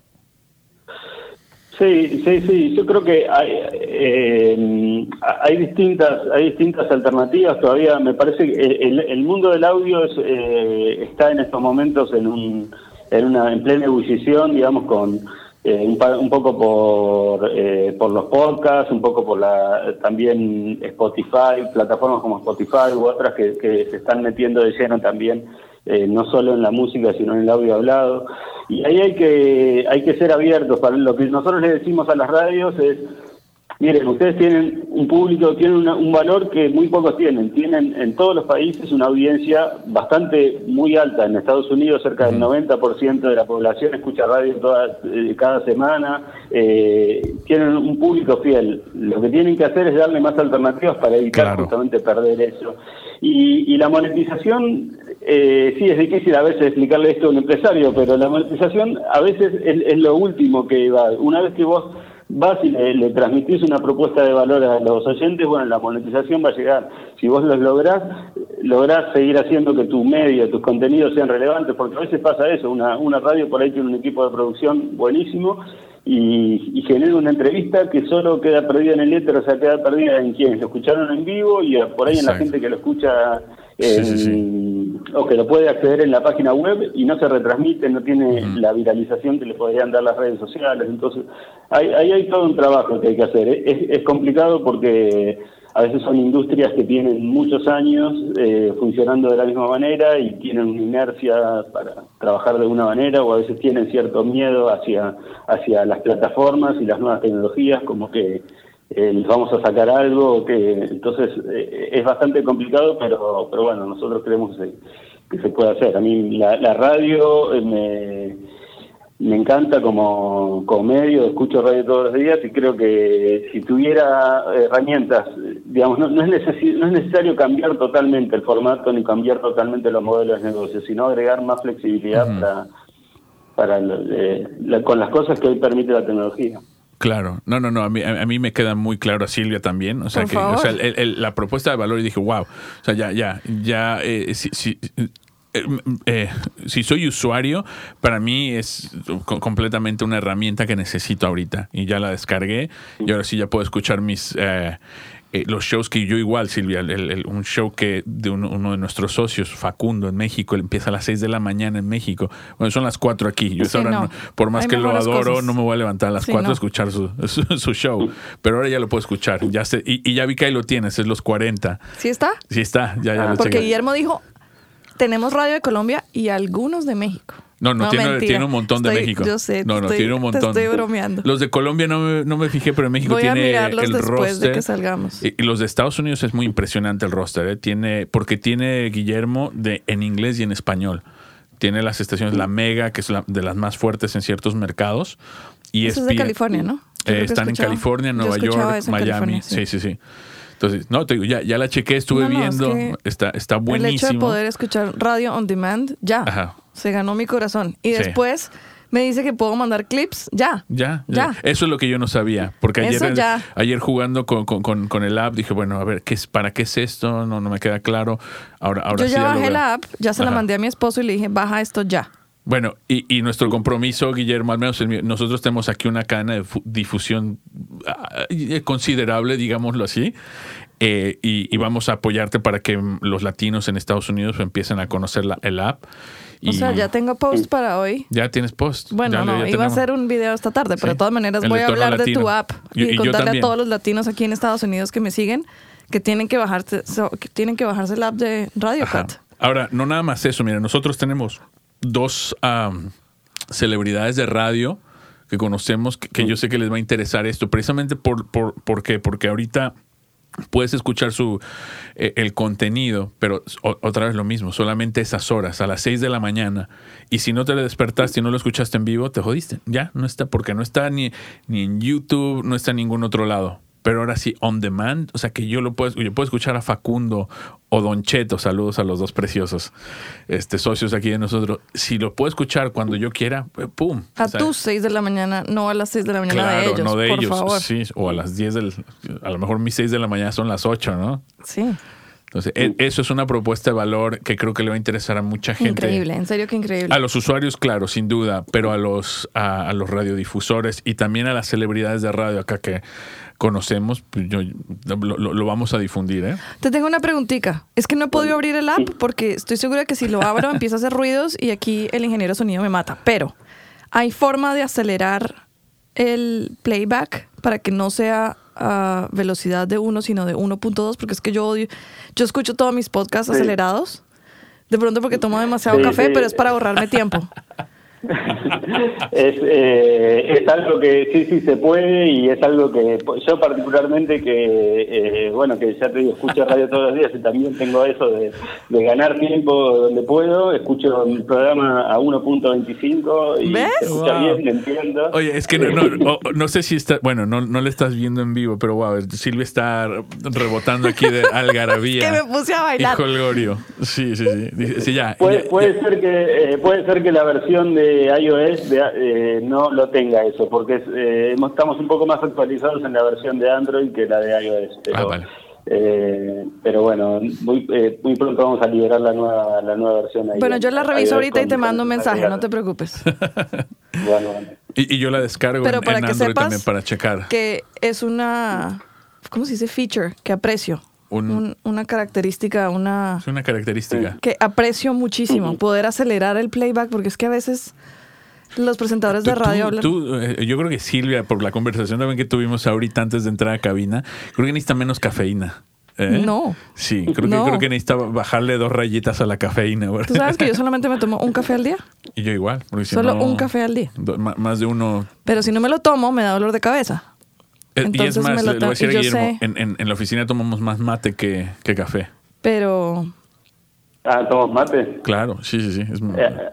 Sí, sí, sí. Yo creo que hay, eh, hay distintas hay distintas alternativas. Todavía me parece que el, el mundo del audio eh, está en estos momentos en un en una en plena ebullición, digamos, con eh, un, poco por por los podcasts, un poco por la también Spotify, plataformas como Spotify u otras que se están metiendo de lleno también eh, no solo en la música, sino en el audio hablado. Y ahí hay que, hay que ser abiertos. Para lo que nosotros le decimos a las radios es, miren, ustedes tienen un público, tienen un valor que muy pocos tienen. Tienen en todos los países una audiencia bastante muy alta. En Estados Unidos cerca del 90% de la población escucha radio toda, eh, cada semana. Eh, tienen un público fiel. Lo que tienen que hacer es darle más alternativas para evitar justamente perder eso. Y, y la monetización eh, sí, es difícil a veces explicarle esto a un empresario, pero la monetización a veces es, lo último que va. Una vez que vos vas y le, transmitís una propuesta de valor a los oyentes, bueno, la monetización va a llegar. Si vos los lográs, lográs seguir haciendo que tu medio, tus contenidos sean relevantes, porque a veces pasa eso, una, una radio por ahí tiene un equipo de producción buenísimo y, y genera una entrevista que solo queda perdida en el éter, o sea, queda perdida en quienes lo escucharon en vivo y por ahí en la gente que lo escucha o que lo puede acceder en la página web y no se retransmite, no tiene la viralización que le podrían dar las redes sociales. Entonces, ahí hay, todo un trabajo que hay que hacer. Es, es complicado porque a veces son industrias que tienen muchos años eh, funcionando de la misma manera y tienen una inercia para trabajar de alguna manera o a veces tienen cierto miedo hacia, hacia las plataformas y las nuevas tecnologías, como que eh, les vamos a sacar algo, que entonces eh, es bastante complicado, pero, pero bueno, nosotros creemos que se, puede hacer. A mí la, radio me me encanta como, como medio, escucho radio todos los días y creo que si tuviera herramientas, digamos, no, no, es necesario, no es necesario cambiar totalmente el formato ni cambiar totalmente los modelos de negocio, sino agregar más flexibilidad para, para eh, la- con las cosas que hoy permite la tecnología. Claro, no, no, no, a mí, a, mí me queda muy claro a Silvia también, o sea, Por que, o sea, el- el- la propuesta de valor y dije, wow, o sea, ya, ya, ya, eh, si, si- eh, eh, si soy usuario, para mí es co- completamente una herramienta que necesito ahorita y ya la descargué y ahora sí ya puedo escuchar mis... eh, eh, los shows que yo igual, Silvia, el- el- un show que de uno, uno de nuestros socios, Facundo, en México, él empieza a las 6 de la mañana en México. Bueno, son las 4 aquí. Yo Sí, ahora no. no- por más Hay que lo adoro, cosas. no me voy a levantar a las Sí, 4 no. a escuchar su, su, su show. Pero ahora ya lo puedo escuchar. Ya sé, y, y ya vi que ahí lo tienes, es los 40. ¿Sí está? Sí está, ya, ya lo Porque chequé. Guillermo dijo, tenemos radio de Colombia y algunos de México. No, no, tiene, mentira. tiene un montón de Estoy- México. Yo sé, no, no, estoy- tiene un montón. Te estoy bromeando. Los de Colombia no me, no me fijé, pero en México Voy a tiene mirarlos el después de roster. que salgamos. Y, y los de Estados Unidos es muy impresionante el roster, ¿eh? Tiene, porque tiene Guillermo de, en inglés y en español. Tiene las estaciones La Mega, que es la- de las más fuertes en ciertos mercados. Y Eso es de California, ¿no? Eh, están en California, Nueva York, en Miami. California, sí, sí, sí. Entonces, no, te digo, ya, ya la chequé, estuve No, no, es viendo. que está, está El buenísimo. hecho de poder escuchar radio on demand, ya. Ajá. Se ganó mi corazón. Y Sí. después me dice que puedo mandar clips, ya. Ya, ya, Ya. Eso es lo que yo no sabía. Porque ayer, ya. ayer jugando con, con, con- con el app dije, bueno, a ver, ¿qué es, ¿para qué es esto? No, no me queda claro. Ahora, ahora Yo sí ya bajé la app, ya se la mandé a mi esposo y le dije, baja esto ya. Bueno, y, y nuestro compromiso, Guillermo, al menos el mío, nosotros tenemos aquí una cadena de fu- difusión eh, considerable, digámoslo así, eh, y, y vamos a apoyarte para que los latinos en Estados Unidos empiecen a conocer la, el app. O sea, ya tengo post para hoy. ya tienes post. Bueno, Ya- no, ya iba a hacer un video esta tarde, pero Sí. de todas maneras El voy a hablar de tu app Y- y, y yo contarle a todos los latinos aquí en Estados Unidos que me siguen que tienen que bajarse, so- que tienen que bajarse la app de Radio. Cut. Ahora, no nada más eso, mira, nosotros tenemos dos celebridades de radio que conocemos, que, que yo sé que les va a interesar esto, precisamente por, por, ¿por qué? Porque ahorita puedes escuchar su eh, el contenido, pero otra vez lo mismo, solamente esas horas, a las 6 de la mañana. Y si no te despertaste y no lo escuchaste en vivo, te jodiste. Ya, no está, porque no está ni, ni en YouTube, no está en ningún otro lado. Pero ahora sí, on demand, o sea que yo lo puedo, yo puedo escuchar a Facundo o Don Cheto, saludos a los dos preciosos este, socios aquí de nosotros. Si lo puedo escuchar cuando yo quiera, eh, ¡pum! A tus 6 de la mañana, no a las 6 de la mañana Claro, de ellos, no de por ellos, favor. sí, o a las 10 del, a lo mejor mis 6 de la mañana son las 8, ¿no? Sí, Entonces, e- eso es una propuesta de valor que creo que le va a interesar a mucha gente. increíble, en serio que increíble. A los usuarios, claro, sin duda, pero a los, a, a los radiodifusores y también a las celebridades de radio acá que conocemos, pues yo, lo, vamos a difundir, ¿eh? Te tengo una preguntita. Es que no he podido abrir el app porque estoy segura que si lo abro empieza a hacer ruidos y aquí el ingeniero de sonido me mata. Pero, ¿hay forma de acelerar el playback para que no sea a velocidad de 1, sino de 1.2? Porque es que yo odio, yo escucho todos mis podcasts Sí. acelerados. De pronto porque tomo demasiado Sí, café, sí. pero es para ahorrarme tiempo. es, eh, es algo que sí, sí se puede y es algo que yo particularmente que, eh, bueno, que ya te digo, escucho radio todos los días y también tengo eso de, de ganar tiempo donde puedo, escucho mi programa a 1.25 y ¿Ves? se escucha Wow. bien, me entiendo. Oye, es que no, no, no sé si está, bueno, no, no le estás viendo en vivo, pero wow, Silvia está rebotando aquí de algarabía. Es que me puse a bailar. Y. Sí, sí, sí. Ya, Puede, ya- puede ya. ser que eh, puede ser que la versión de iOS de, eh, no lo tenga eso, porque es, eh, estamos un poco más actualizados en la versión de Android que la de iOS. Pero, Ah, vale. eh, pero bueno, muy, eh, muy pronto vamos a liberar la nueva la nueva versión. ahí Bueno, en yo la reviso ahorita y te mando un mensaje, no te preocupes. Bueno, bueno. Y, y yo la descargo Pero en, para en que Android sepas también para checar. que es una, ¿cómo se dice? Feature que aprecio. Un- Un- una característica, una Es una característica. que aprecio muchísimo, poder acelerar el playback, porque es que a veces los presentadores de radio tú- hablan... tú, eh, yo creo que Silvia, por la conversación también que tuvimos ahorita antes de entrar a cabina, creo que necesita menos cafeína. ¿eh? No. Sí, creo, No. que, creo que necesita bajarle dos rayitas a la cafeína. ¿verdad? Tú sabes que yo solamente me tomo un café al día, Y yo igual. porque si solo no, un café al día. do- ma- Más de uno. Pero si no me lo tomo, me da dolor de cabeza. Eh, y es Entonces más, me lo le voy a decir a Guillermo, sé. en, en- en la oficina tomamos más mate que, que café. Pero Ah, ¿tomamos mate? Claro, sí, sí, sí. es- Eh,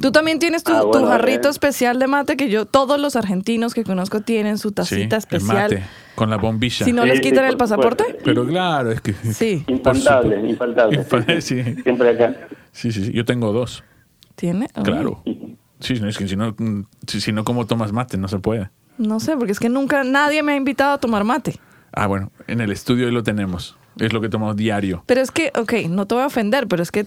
Tú también tienes tu, Ah, tu jarrito eh. especial de mate que yo, todos los argentinos que conozco tienen su Sí, tacita el especial. mate, con la bombilla. Si no Sí, les quitan el pasaporte. supuesto. Pero claro, es que... Sí. Infaltable, infaltable. Siempre acá. Sí, sí, sí. Yo tengo dos. ¿Tiene? Oh. Claro. Sí, no, es que si no, si, si no, ¿cómo tomas mate? No se puede. No sé, porque es que nunca nadie me ha invitado a tomar mate. Ah, bueno, en el estudio ahí lo tenemos. Es lo que tomamos diario. Pero es que, ok, no te voy a ofender, pero es que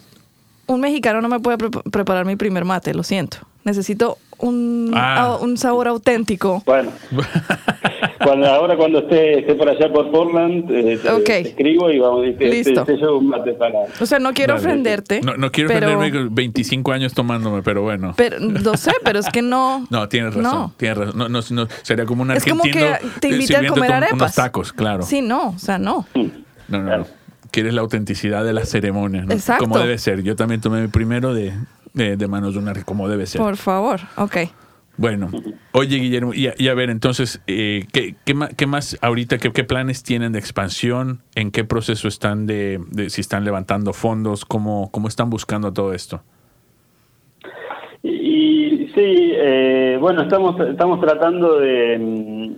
un mexicano no me puede pre- preparar mi primer mate, lo siento. Necesito un, Ah. a- un sabor auténtico. Bueno, cuando, ahora cuando esté, esté por allá por Portland, eh, te, Ok. te escribo y vamos, y te, Listo. te- un mate para... O sea, no quiero Dale. ofenderte. No, no quiero pero, ofenderme con 25 años tomándome, pero bueno. Pero, lo sé, pero es que no. No, tienes razón. No. Tienes razón. No, no, no, sería como un Es como argentino que te eh, invité a comer arepas. unos tacos, claro. Sí, no, o sea, no. No, no, no. Quieres la autenticidad de la ceremonia, ¿no? Exacto. Como debe ser. Yo también tomé mi primero de, de, de manos de una como debe ser. Por favor, ok. Bueno, oye Guillermo, y a, y a ver, entonces, eh, ¿qué, qué, ma- qué más ahorita, qué, qué planes tienen de expansión? ¿En qué proceso están de, de si están levantando fondos? ¿Cómo, cómo están buscando todo esto? Y sí, eh, bueno, estamos estamos tratando de,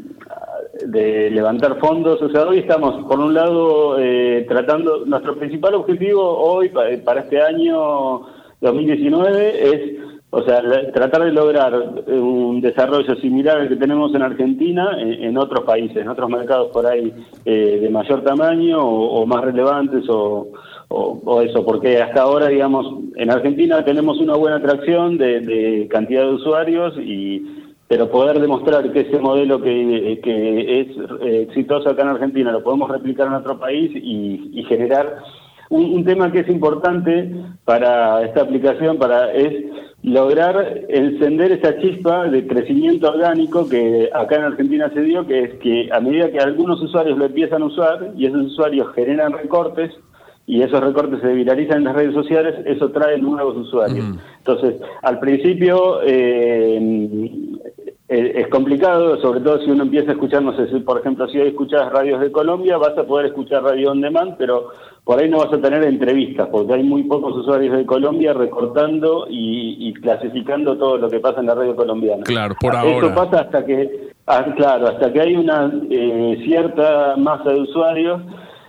de levantar fondos. O sea, hoy estamos, por un lado, eh, tratando, nuestro principal objetivo hoy pa- para este año 2019 es, o sea, tratar de lograr eh, un desarrollo similar al que tenemos en Argentina en, otros países, en otros mercados por ahí eh, de mayor tamaño o, o más relevantes o, o, o eso, porque hasta ahora, digamos, en Argentina tenemos una buena atracción de, de cantidad de usuarios y pero poder demostrar que ese modelo que, que es eh, exitoso acá en Argentina lo podemos replicar en otro país y, y generar un, un tema que es importante para esta aplicación para es lograr encender esa chispa de crecimiento orgánico que acá en Argentina se dio, que es que a medida que algunos usuarios lo empiezan a usar y esos usuarios generan recortes, y esos recortes se viralizan en las redes sociales, eso trae nuevos usuarios. Entonces, al principio eh, eh, es complicado, sobre todo si uno empieza a escuchar, no sé, si, por ejemplo, si hoy escuchas radios de Colombia, vas a poder escuchar radio on demand, pero por ahí no vas a tener entrevistas, porque hay muy pocos usuarios de Colombia recortando y, y clasificando todo lo que pasa en la radio colombiana. Claro, por ahora. pasa hasta que, ah, claro, hasta que hay una eh, cierta masa de usuarios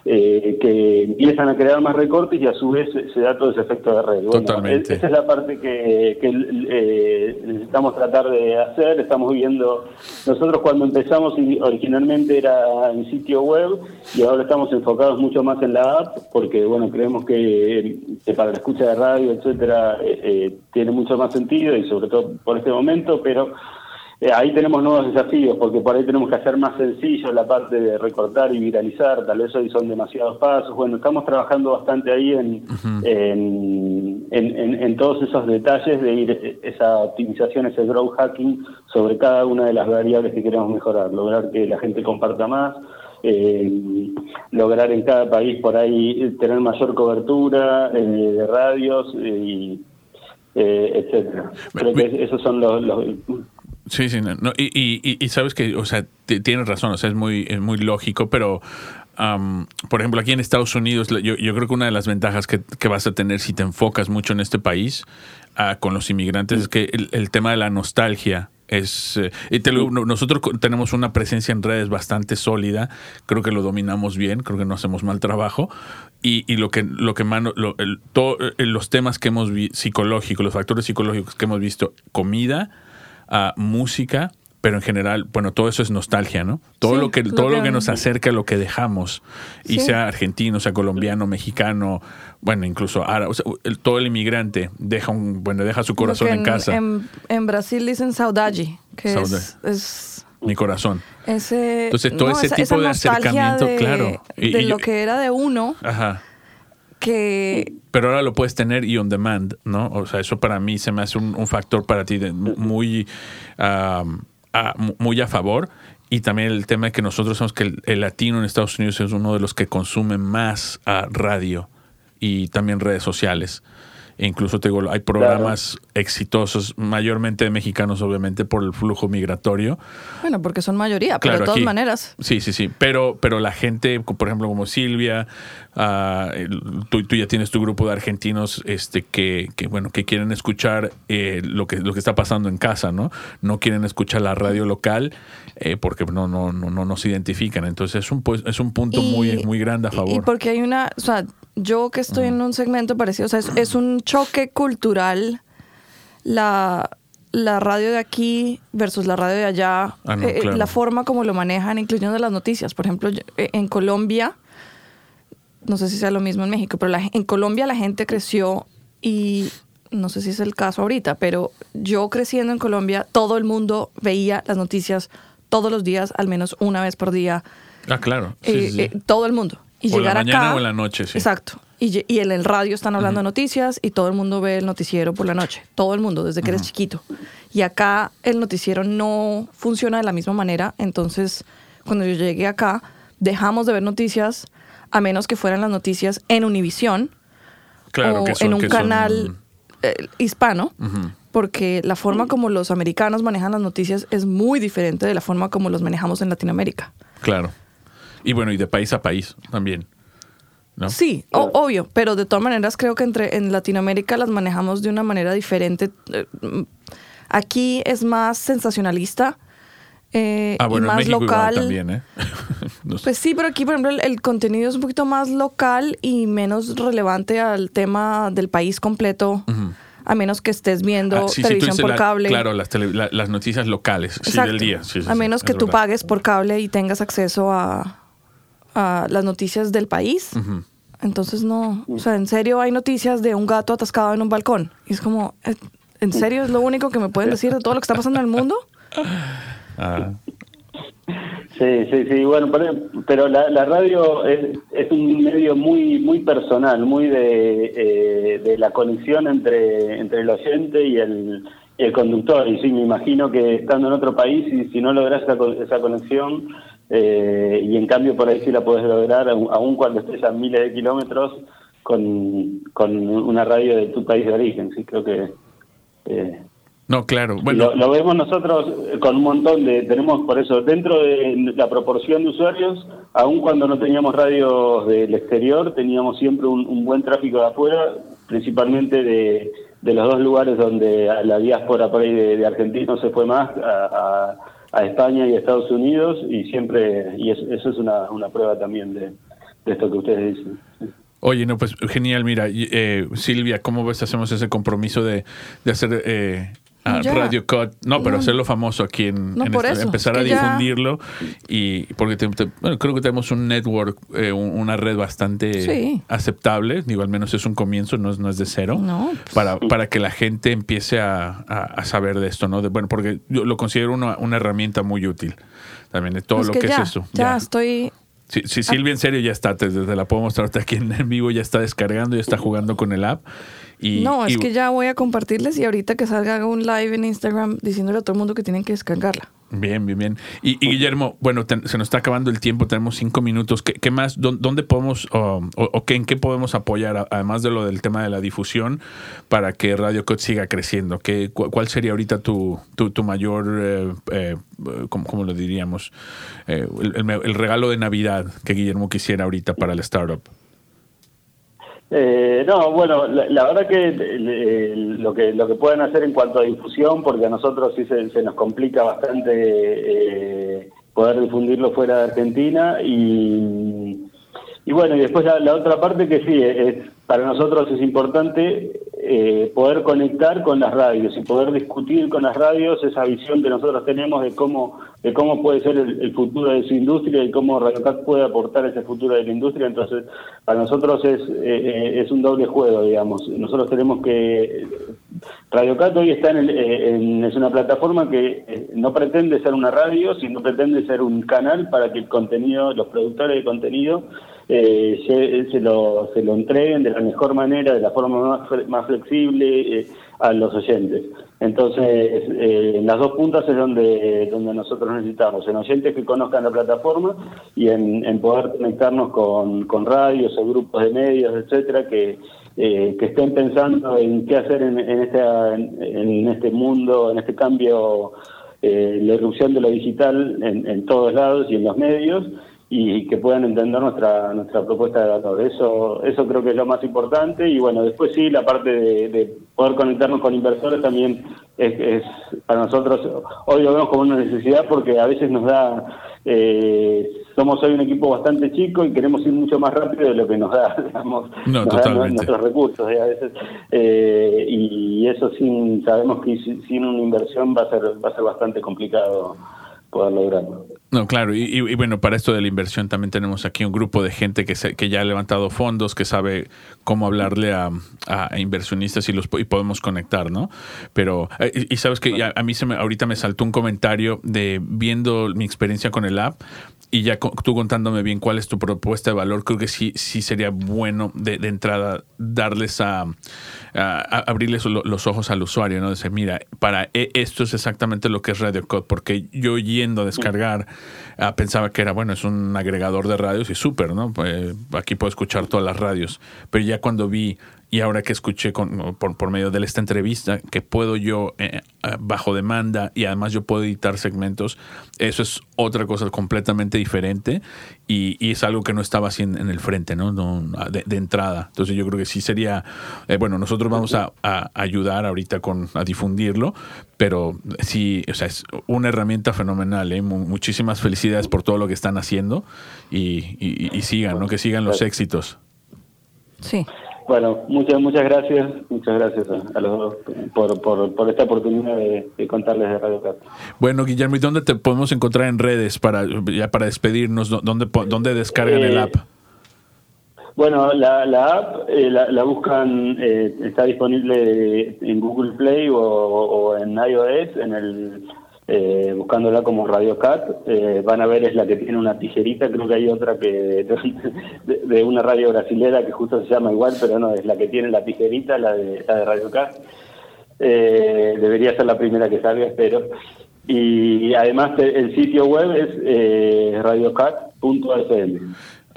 eh, que empiezan a crear más recortes y a su vez se da todo ese efecto de red. Bueno, Totalmente. esa es la parte que, que, eh, necesitamos tratar de hacer. Estamos viendo, nosotros cuando empezamos originalmente era en sitio web y ahora estamos enfocados mucho más en la app porque bueno creemos que, que para la escucha de radio, etcétera, eh, eh, tiene mucho más sentido y sobre todo por este momento, pero eh, ahí tenemos nuevos desafíos, porque por ahí tenemos que hacer más sencillo la parte de recortar y viralizar, tal vez hoy son demasiados pasos. Bueno, estamos trabajando bastante ahí en, en, en- en- en todos esos detalles de ir eh, esa optimización, ese growth hacking sobre cada una de las variables que queremos mejorar, lograr que la gente comparta más. eh, lograr en cada país por ahí tener mayor cobertura eh, de radios y eh, etcétera. Creo que esos son los, los Sí, sí, no, no, y, y, y- sabes que, o sea, tienes razón, o sea, es muy, es muy lógico, pero, am, por ejemplo, aquí en Estados Unidos, yo, yo creo que una de las ventajas que, que vas a tener si te enfocas mucho en este país ah, con los inmigrantes es que el, el tema de la nostalgia es... eh, y te lo- no- nosotros tenemos una presencia en redes bastante sólida, creo que lo dominamos bien, creo que no hacemos mal trabajo, y, y lo que, lo que mano, lo- el- eh, los temas que hemos psicológicos, los factores psicológicos que hemos visto, comida, a música, pero en general, bueno, todo eso es nostalgia, ¿no? Todo Sí, lo que todo lo que- nos acerca a lo que dejamos, y Sí. sea argentino, sea colombiano, mexicano, bueno, incluso árabe, o sea, el- todo el inmigrante deja un, bueno, deja su corazón en, casa, En, en Brasil dicen saudade, que es, Saudade. es mi corazón. ese. Entonces, todo ese esa- tipo esa de acercamiento, de- claro. Y- de y lo que era de uno, Ajá. Que Pero ahora lo puedes tener y on demand, ¿no? O sea, eso para mí se me hace un, factor para ti muy, a, muy a favor. Y también el tema de que nosotros sabemos que el, el latino en Estados Unidos es uno de los que consume más ah, radio y también redes sociales. E incluso te digo, hay programas exitosos, mayormente de mexicanos, obviamente, por el flujo migratorio. Bueno, porque son mayoría, pero de todas maneras. Sí, sí, sí. Pero, pero la gente, por ejemplo, como Silvia, uh, tú, tú, ya tienes tu grupo de argentinos este, que, que bueno, que quieren escuchar eh, lo, que, lo que está pasando en casa, ¿no? No quieren escuchar la radio local eh, porque no, no, no, no nos identifican. Entonces es un, pues, es un punto muy, muy grande a favor. Y porque hay una, o sea, yo que estoy en un segmento parecido, o sea, es, un choque cultural la, la radio de aquí versus la radio de allá, ah, eh, eh, la forma como lo manejan, incluyendo las noticias. Por ejemplo, en Colombia, no sé si sea lo mismo en México, pero en Colombia la gente creció y no sé si es el caso ahorita, pero yo creciendo en Colombia, todo el mundo veía las noticias todos los días, al menos una vez por día. Ah, claro. Eh, eh, todo el mundo. Y o llegar la mañana acá, o en la noche, sí. Exacto. Y, y, en el radio están hablando de noticias y todo el mundo ve el noticiero por la noche. Todo el mundo, desde que eres chiquito. Y acá el noticiero no funciona de la misma manera. Entonces, cuando yo llegué acá, dejamos de ver noticias a menos que fueran las noticias en Univisión claro, o en un canal eh, hispano porque la forma como los americanos manejan las noticias es muy diferente de la forma como los manejamos en Latinoamérica. Claro. Y bueno, y de país a país también. ¿no? Sí, obvio, pero de todas maneras creo que entre en Latinoamérica las manejamos de una manera diferente. Eh, aquí es más sensacionalista. Eh, ah, bueno, y más México local. también, ¿eh? Pues sí, pero aquí, por ejemplo, el, contenido es un poquito más local y menos relevante al tema del país completo a menos que estés viendo ah, televisión por cable. Claro, las, noticias locales del día. a menos que tú pagues por cable y tengas acceso a, las noticias del país. Entonces no, o sea, en serio hay noticias de un gato atascado en un balcón. Y es como, eh, ¿en serio es lo único que me pueden decir de todo lo que está pasando en el mundo? Ah. Sí, sí, sí, bueno, pero la, radio es, un medio muy muy personal, muy de, eh, de la conexión entre, entre el oyente y el, el conductor. Y sí, me imagino que estando en otro país, y si no logras esa, esa conexión, eh, y en cambio por ahí sí la puedes lograr, aun cuando estés a miles de kilómetros, con, con una radio de tu país de origen. Sí, creo que... Eh, no, claro. Bueno. Lo, vemos nosotros con un montón de, tenemos por eso, dentro de la proporción de usuarios, aun cuando no teníamos radios del exterior, teníamos siempre un, buen tráfico de afuera, principalmente de, los dos lugares donde la diáspora por ahí de, argentinos se fue más, a, España y a Estados Unidos, y siempre, y eso, es una, una prueba también de, esto que ustedes dicen. Oye, no, pues genial, mira, eh, Silvia, ¿cómo ves hacemos ese compromiso de, de hacer eh, Radio Cut. No, pero hacerlo famoso aquí en, este, empezar a difundirlo y porque bueno, creo que tenemos un network, eh, una red bastante aceptable, digo, al menos es un comienzo, no es, no es de cero, pues para, para que la gente empiece a, saber de esto, ¿no? bueno, porque yo lo considero una, una herramienta muy útil también de todo lo que, es eso. Ya, estoy si, Silvia en serio ya está, te, la puedo mostrar aquí en vivo, ya está descargando, ya está jugando con el app no, es que ya voy a compartirles y ahorita que salga un live en Instagram diciéndole a todo el mundo que tienen que descargarla. Bien, bien, bien. Y, Guillermo, bueno, se nos está acabando el tiempo, tenemos cinco minutos. ¿Qué, más, dónde podemos o, en qué podemos apoyar, además de lo del tema de la difusión, para que Radio Code siga creciendo? ¿Qué, ¿Cuál sería ahorita tu, tu, mayor, eh, eh ¿cómo, lo diríamos? Eh, el regalo de Navidad que Guillermo quisiera ahorita para el startup? Eh, no, bueno, la, verdad que lo que lo que pueden hacer en cuanto a difusión, porque a nosotros sí se, nos complica bastante eh, poder difundirlo fuera de Argentina y, y bueno, y después la, otra parte que sí, es, para nosotros es importante eh, poder conectar con las radios y poder discutir con las radios esa visión que nosotros tenemos de cómo de cómo puede ser el, futuro de su industria y cómo RadioCat puede aportar ese futuro de la industria. Entonces, para nosotros es, eh, eh, es un doble juego, digamos. Nosotros tenemos que... RadioCat hoy está en, es una plataforma que no pretende ser una radio, sino pretende ser un canal para que el contenido, los productores de contenido, se, se, lo, se lo entreguen de la mejor manera, de la forma más, más flexible a los oyentes. Entonces, eh, en las dos puntas es donde, donde nosotros necesitamos, en oyentes que conozcan la plataforma y en, poder conectarnos con, con radios o grupos de medios, etcétera, que, eh, que estén pensando en qué hacer en, en, este, en, este mundo, en este cambio, eh, la irrupción de lo digital en, en todos lados y en los medios y que puedan entender nuestra nuestra propuesta de valor. Eso eso creo que es lo más importante y bueno, después sí, la parte de, poder conectarnos con inversores también es, para nosotros, hoy lo vemos como una necesidad porque a veces nos da, eh, somos hoy un equipo bastante chico y queremos ir mucho más rápido de lo que nos da, digamos, nuestros recursos eh, a veces, eh, y eso sin, sabemos que sin una inversión va a ser, va a ser bastante complicado poder lograrlo. No, claro, y, bueno, para esto de la inversión también tenemos aquí un grupo de gente que, que ya ha levantado fondos, que sabe cómo hablarle a, inversionistas y los y podemos conectar, ¿no? Pero, eh, y, sabes que a, mí se me, ahorita me saltó un comentario de viendo mi experiencia con el app, y ya tú contándome bien cuál es tu propuesta de valor, creo que sí, sí sería bueno de, entrada darles a, abrirles los ojos al usuario, ¿no? Decir, mira, para e, esto es exactamente lo que es Radio Code, porque yo yendo a descargar ah, pensaba que era, bueno, es un agregador de radios y súper, ¿no? Pues, aquí puedo escuchar todas las radios. Pero ya cuando vi y ahora que escuché con, por, por, medio de esta entrevista que puedo yo eh, eh, bajo demanda y además yo puedo editar segmentos, eso es otra cosa completamente diferente y, y es algo que no estaba así en, el frente, ¿no? de, entrada. Entonces yo creo que sí sería, eh, bueno, nosotros vamos a, ayudar ahorita con, a difundirlo, pero sí, o sea, es una herramienta fenomenal. ¿eh? Muchísimas felicidades por todo lo que están haciendo y, y, y sigan, ¿no? Que sigan los éxitos. Sí. Bueno, muchas muchas gracias, muchas gracias a, los dos por, por, por, esta oportunidad de, contarles de Radio Cat. Bueno, Guillermo, ¿y dónde te podemos encontrar en redes para ya para despedirnos? ¿Dónde, dónde descargan el eh, app? Bueno, la, la app eh, la, buscan, eh, está disponible en Google Play o, o en iOS, en el eh, buscándola como Radio Cat, eh, van a ver es la que tiene una tijerita, creo que hay otra que de, una radio brasilera que justo se llama igual, pero no, es la que tiene la tijerita, la de, la de Radio Cat. Eh, debería ser la primera que salga, espero. Y además el sitio web es eh, radiocat.fm.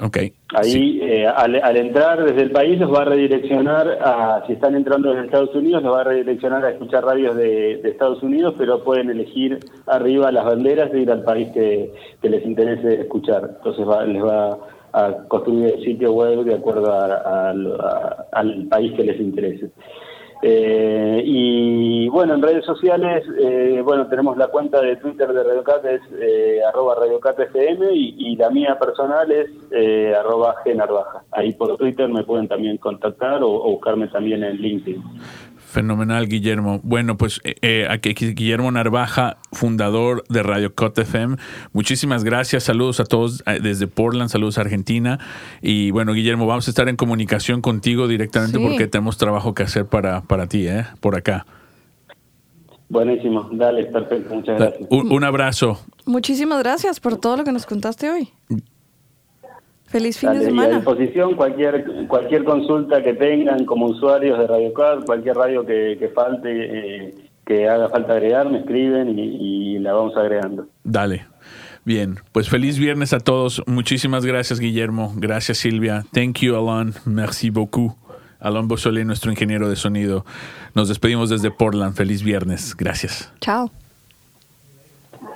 Okay. Ahí, eh, al, entrar desde el país, los va a redireccionar a, si están entrando desde Estados Unidos, los va a redireccionar a escuchar radios de, Estados Unidos, pero pueden elegir arriba las banderas de ir al país que, les interese escuchar. Entonces les va a construir el sitio web de acuerdo al país que les interese. Eh, y bueno, en redes sociales, eh, bueno, tenemos la cuenta de Twitter de RadioCat, es eh, arroba RadioCatFM y, y, la mía personal es eh, arroba Genarbaja. Ahí por Twitter me pueden también contactar o buscarme también en LinkedIn. Fenomenal, Guillermo. Bueno, pues eh, eh, aquí Guillermo Narvaja, fundador de Radio Cot FM. Muchísimas gracias. Saludos a todos eh, desde Portland, saludos a Argentina. Y bueno, Guillermo, vamos a estar en comunicación contigo directamente porque tenemos trabajo que hacer para, para ti, ¿eh? Por acá. Buenísimo, dale, perfecto, muchas gracias. un abrazo. Muchísimas gracias por todo lo que nos contaste hoy. Feliz fin de semana. a disposición cualquier cualquier consulta que tengan como usuarios de Radio Card, cualquier radio que, falte, eh, que haga falta agregar, me escriben y, la vamos agregando. Dale. Bien, pues feliz viernes a todos. Muchísimas gracias, Guillermo. Gracias, Silvia. Thank you, Alan. Merci beaucoup. Alan Bosolé, nuestro ingeniero de sonido. Nos despedimos desde Portland. Feliz viernes. Gracias. Chao.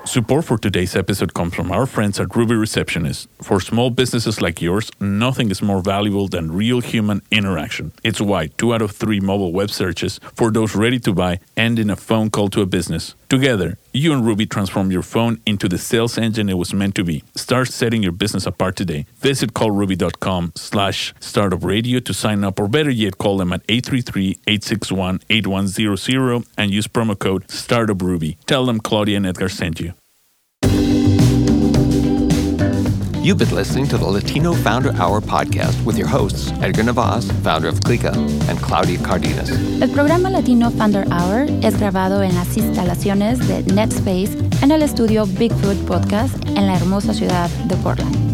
Support for today's episode comes from our friends at Ruby Receptionist. For small businesses like yours, nothing is more valuable than real human interaction. It's why two out of three mobile web searches for those ready to buy end in a phone call to a business. Together, you and Ruby transform your phone into the sales engine it was meant to be. Start setting your business apart today. Visit callruby.com slash startup radio to sign up, or better yet, call them at 833-861-8100 and use promo code StartupRuby. Tell them Claudia and Edgar sent you. You've been listening to the Latino Founder Hour podcast with your hosts, Edgar Navas, founder of Clica, and Claudia Cardenas. El programa Latino Founder Hour es grabado en las instalaciones de NetSpace en el estudio Bigfoot Podcast en la hermosa ciudad de Portland.